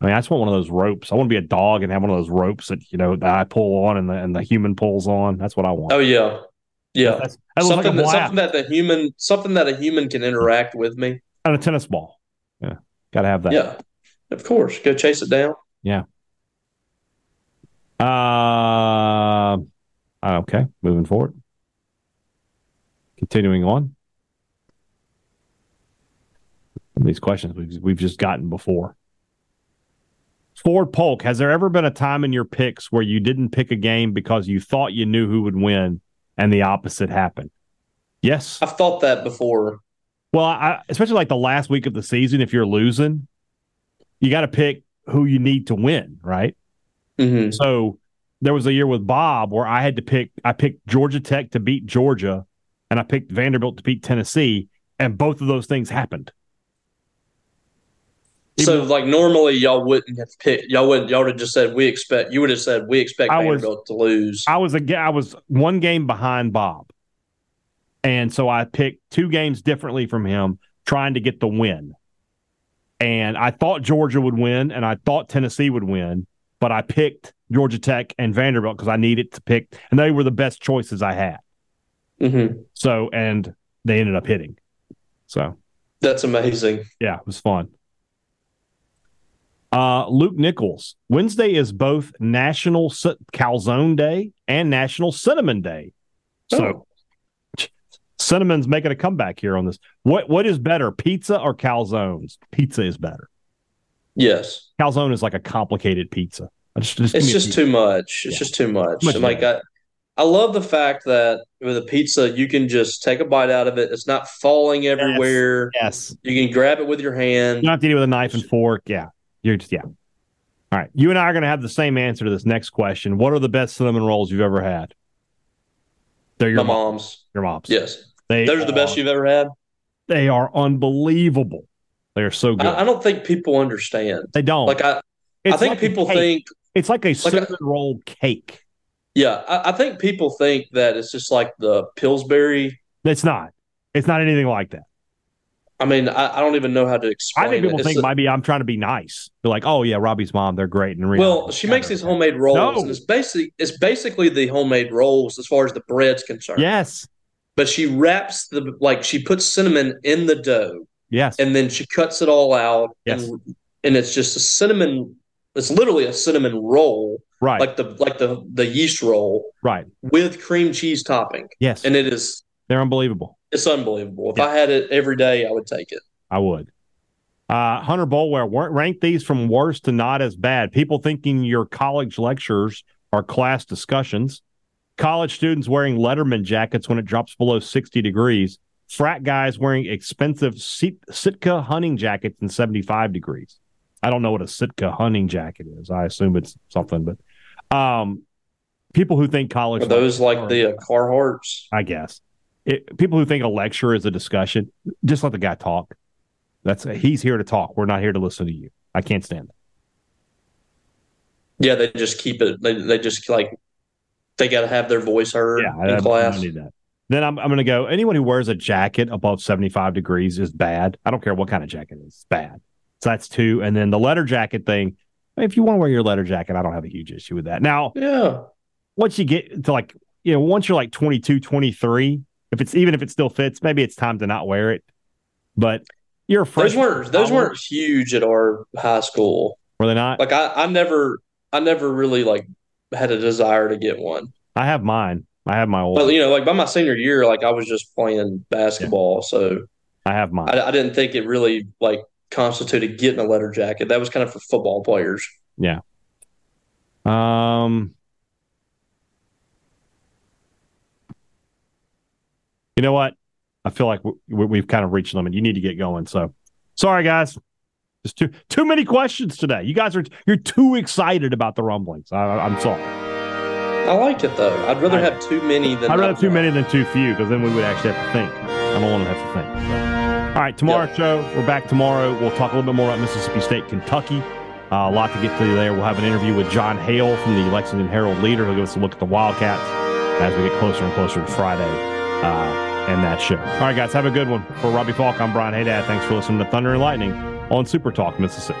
Speaker 2: I mean, I just want one of those ropes. I want to be a dog and have one of those ropes that you know that I pull on and the and the human pulls on. That's what I want.
Speaker 3: oh yeah, yeah.
Speaker 2: That's, that looks like
Speaker 3: something that something that the human something that a human can interact with me.
Speaker 2: and a tennis ball. Yeah, got to have that.
Speaker 3: Yeah, of course. Go chase it down.
Speaker 2: Yeah. Uh, okay, moving forward. Continuing on. These questions we've, we've just gotten before. Ford Polk, has there ever been a time in your picks where you didn't pick a game because you thought you knew who would win and the opposite happened? Yes.
Speaker 3: I've thought that before.
Speaker 2: Well, I, especially like the last week of the season, if you're losing, you got to pick who you need to win, right?
Speaker 3: Mm-hmm.
Speaker 2: So there was a year with Bob where I had to pick. I picked Georgia Tech to beat Georgia, and I picked Vanderbilt to beat Tennessee, and both of those things happened.
Speaker 3: So, like normally, y'all wouldn't have picked. Y'all would. Y'all would have just said we expect. You would have said we expect
Speaker 2: I was-
Speaker 3: Vanderbilt to lose.
Speaker 2: I was a, I was one game behind Bob, and so I picked two games differently from him, trying to get the win. And I thought Georgia would win, and I thought Tennessee would win, but I picked Georgia Tech and Vanderbilt because I needed to pick, and they were the best choices I had.
Speaker 3: mm-hmm.
Speaker 2: So, and they ended up hitting. So,
Speaker 3: That's amazing.
Speaker 2: yeah, it was fun. Uh, Luke Nichols. Wednesday is both National C- Calzone Day and National Cinnamon Day. So,
Speaker 3: Oh.
Speaker 2: cinnamon's making a comeback here on this. What what is better, pizza or calzones? Pizza is better.
Speaker 3: Yes,
Speaker 2: Calzone is like a complicated pizza. I Just, just
Speaker 3: it's just too much. It's
Speaker 2: Yeah.
Speaker 3: just too much.
Speaker 2: Much
Speaker 3: And, like I, I love the fact that with a pizza you can just take a bite out of it. It's not falling everywhere.
Speaker 2: yes.
Speaker 3: You can grab it with your hand.
Speaker 2: You don't have to eat it with a knife and fork. Yeah. You're just yeah. All right. You and I are going to have the same answer to this next question. What are the best cinnamon rolls you've ever had? They're your
Speaker 3: My
Speaker 2: mom,
Speaker 3: mom's.
Speaker 2: your mom's.
Speaker 3: Yes,
Speaker 2: They
Speaker 3: those are the best you've ever had.
Speaker 2: They are unbelievable. They are so good.
Speaker 3: I, I don't think people understand.
Speaker 2: they don't.
Speaker 3: Like I, I think
Speaker 2: like
Speaker 3: people
Speaker 2: cake.
Speaker 3: think.
Speaker 2: It's like a
Speaker 3: a-
Speaker 2: cinnamon roll cake.
Speaker 3: Yeah, I, I think people think that it's just like the Pillsbury.
Speaker 2: It's not. It's not anything like that.
Speaker 3: I mean, I, I don't even know how to explain.
Speaker 2: I think people
Speaker 3: it.
Speaker 2: Think
Speaker 3: a-
Speaker 2: maybe I'm trying to be nice. They're like, oh yeah, Robbie's mom, they're great. And
Speaker 3: Well, she makes these homemade rolls,
Speaker 2: No.
Speaker 3: and it's basically it's basically the homemade rolls as far as the bread's concerned.
Speaker 2: Yes.
Speaker 3: But she wraps the like she puts cinnamon in the dough,
Speaker 2: Yes.
Speaker 3: and then she cuts it all out,
Speaker 2: Yes.
Speaker 3: and and it's just a cinnamon. It's literally a cinnamon roll,
Speaker 2: right.
Speaker 3: like the like the the yeast roll
Speaker 2: right.
Speaker 3: with cream cheese topping,
Speaker 2: Yes.
Speaker 3: and it is
Speaker 2: they're unbelievable.
Speaker 3: it's unbelievable. If
Speaker 2: Yeah.
Speaker 3: I had it every day, I would take it.
Speaker 2: I would. Uh, Hunter Bolware, wa- rank these from worst to not as bad. People thinking your college lectures are class discussions. College students wearing Letterman jackets when it drops below 60 degrees. Frat guys wearing expensive Sit- Sitka hunting jackets in 75 degrees. I don't know what a Sitka hunting jacket is. I assume it's something, but um, people who think college
Speaker 3: Are those like the uh, Carhartts?
Speaker 2: I guess. It, people who think a lecture is a discussion, just let the guy talk. That's he's here to talk. We're not here to listen to you. I can't stand that.
Speaker 3: Yeah, they just keep it. They they just like they got to have their voice heard
Speaker 2: Yeah,
Speaker 3: in
Speaker 2: I, I
Speaker 3: class.
Speaker 2: don't need that. Then I'm I'm going to go. Anyone who wears a jacket above 75 degrees is bad. I don't care what kind of jacket it is. It's bad. So that's two. And then the letter jacket thing. If you want to wear your letter jacket, I don't have a huge issue with that. Now,
Speaker 3: Yeah,
Speaker 2: once you get to like, you know, once you're like 22, 23, if it's even if it still fits, maybe it's time to not wear it. But you're a
Speaker 3: those weren't those weren't huge at our high school.
Speaker 2: Were they not?
Speaker 3: Like I, I never I never really like had a desire to get one.
Speaker 2: I have mine. I have my old.
Speaker 3: But you know, like by my senior year, like I was just playing basketball, so
Speaker 2: I have mine.
Speaker 3: I, I didn't think it really like constituted getting a letter jacket. That was kind of for football players. Yeah.
Speaker 2: Um, you know what? I feel like we, we've kind of reached the limit. You need to get going. So, sorry guys, just too too many questions today. You guys are you're too excited about the rumblings. I, I'm sorry.
Speaker 3: I liked it though. I'd rather
Speaker 2: I-
Speaker 3: have too many than
Speaker 2: I'd rather have too many than too few because then we would actually have to think. I don't want to have to think. So. All right, tomorrow's show. We're back tomorrow. We'll talk a little bit more about Mississippi State, Kentucky. Uh, a lot to get to there. We'll have an interview with John Hale from the Lexington Herald Leader. He'll give us a look at the Wildcats as we get closer and closer to Friday uh, and that show. All right, guys, have a good one. For Robbie Faulk, I'm Brian Hadad. Thanks for listening to Thunder and Lightning on Super Talk, Mississippi.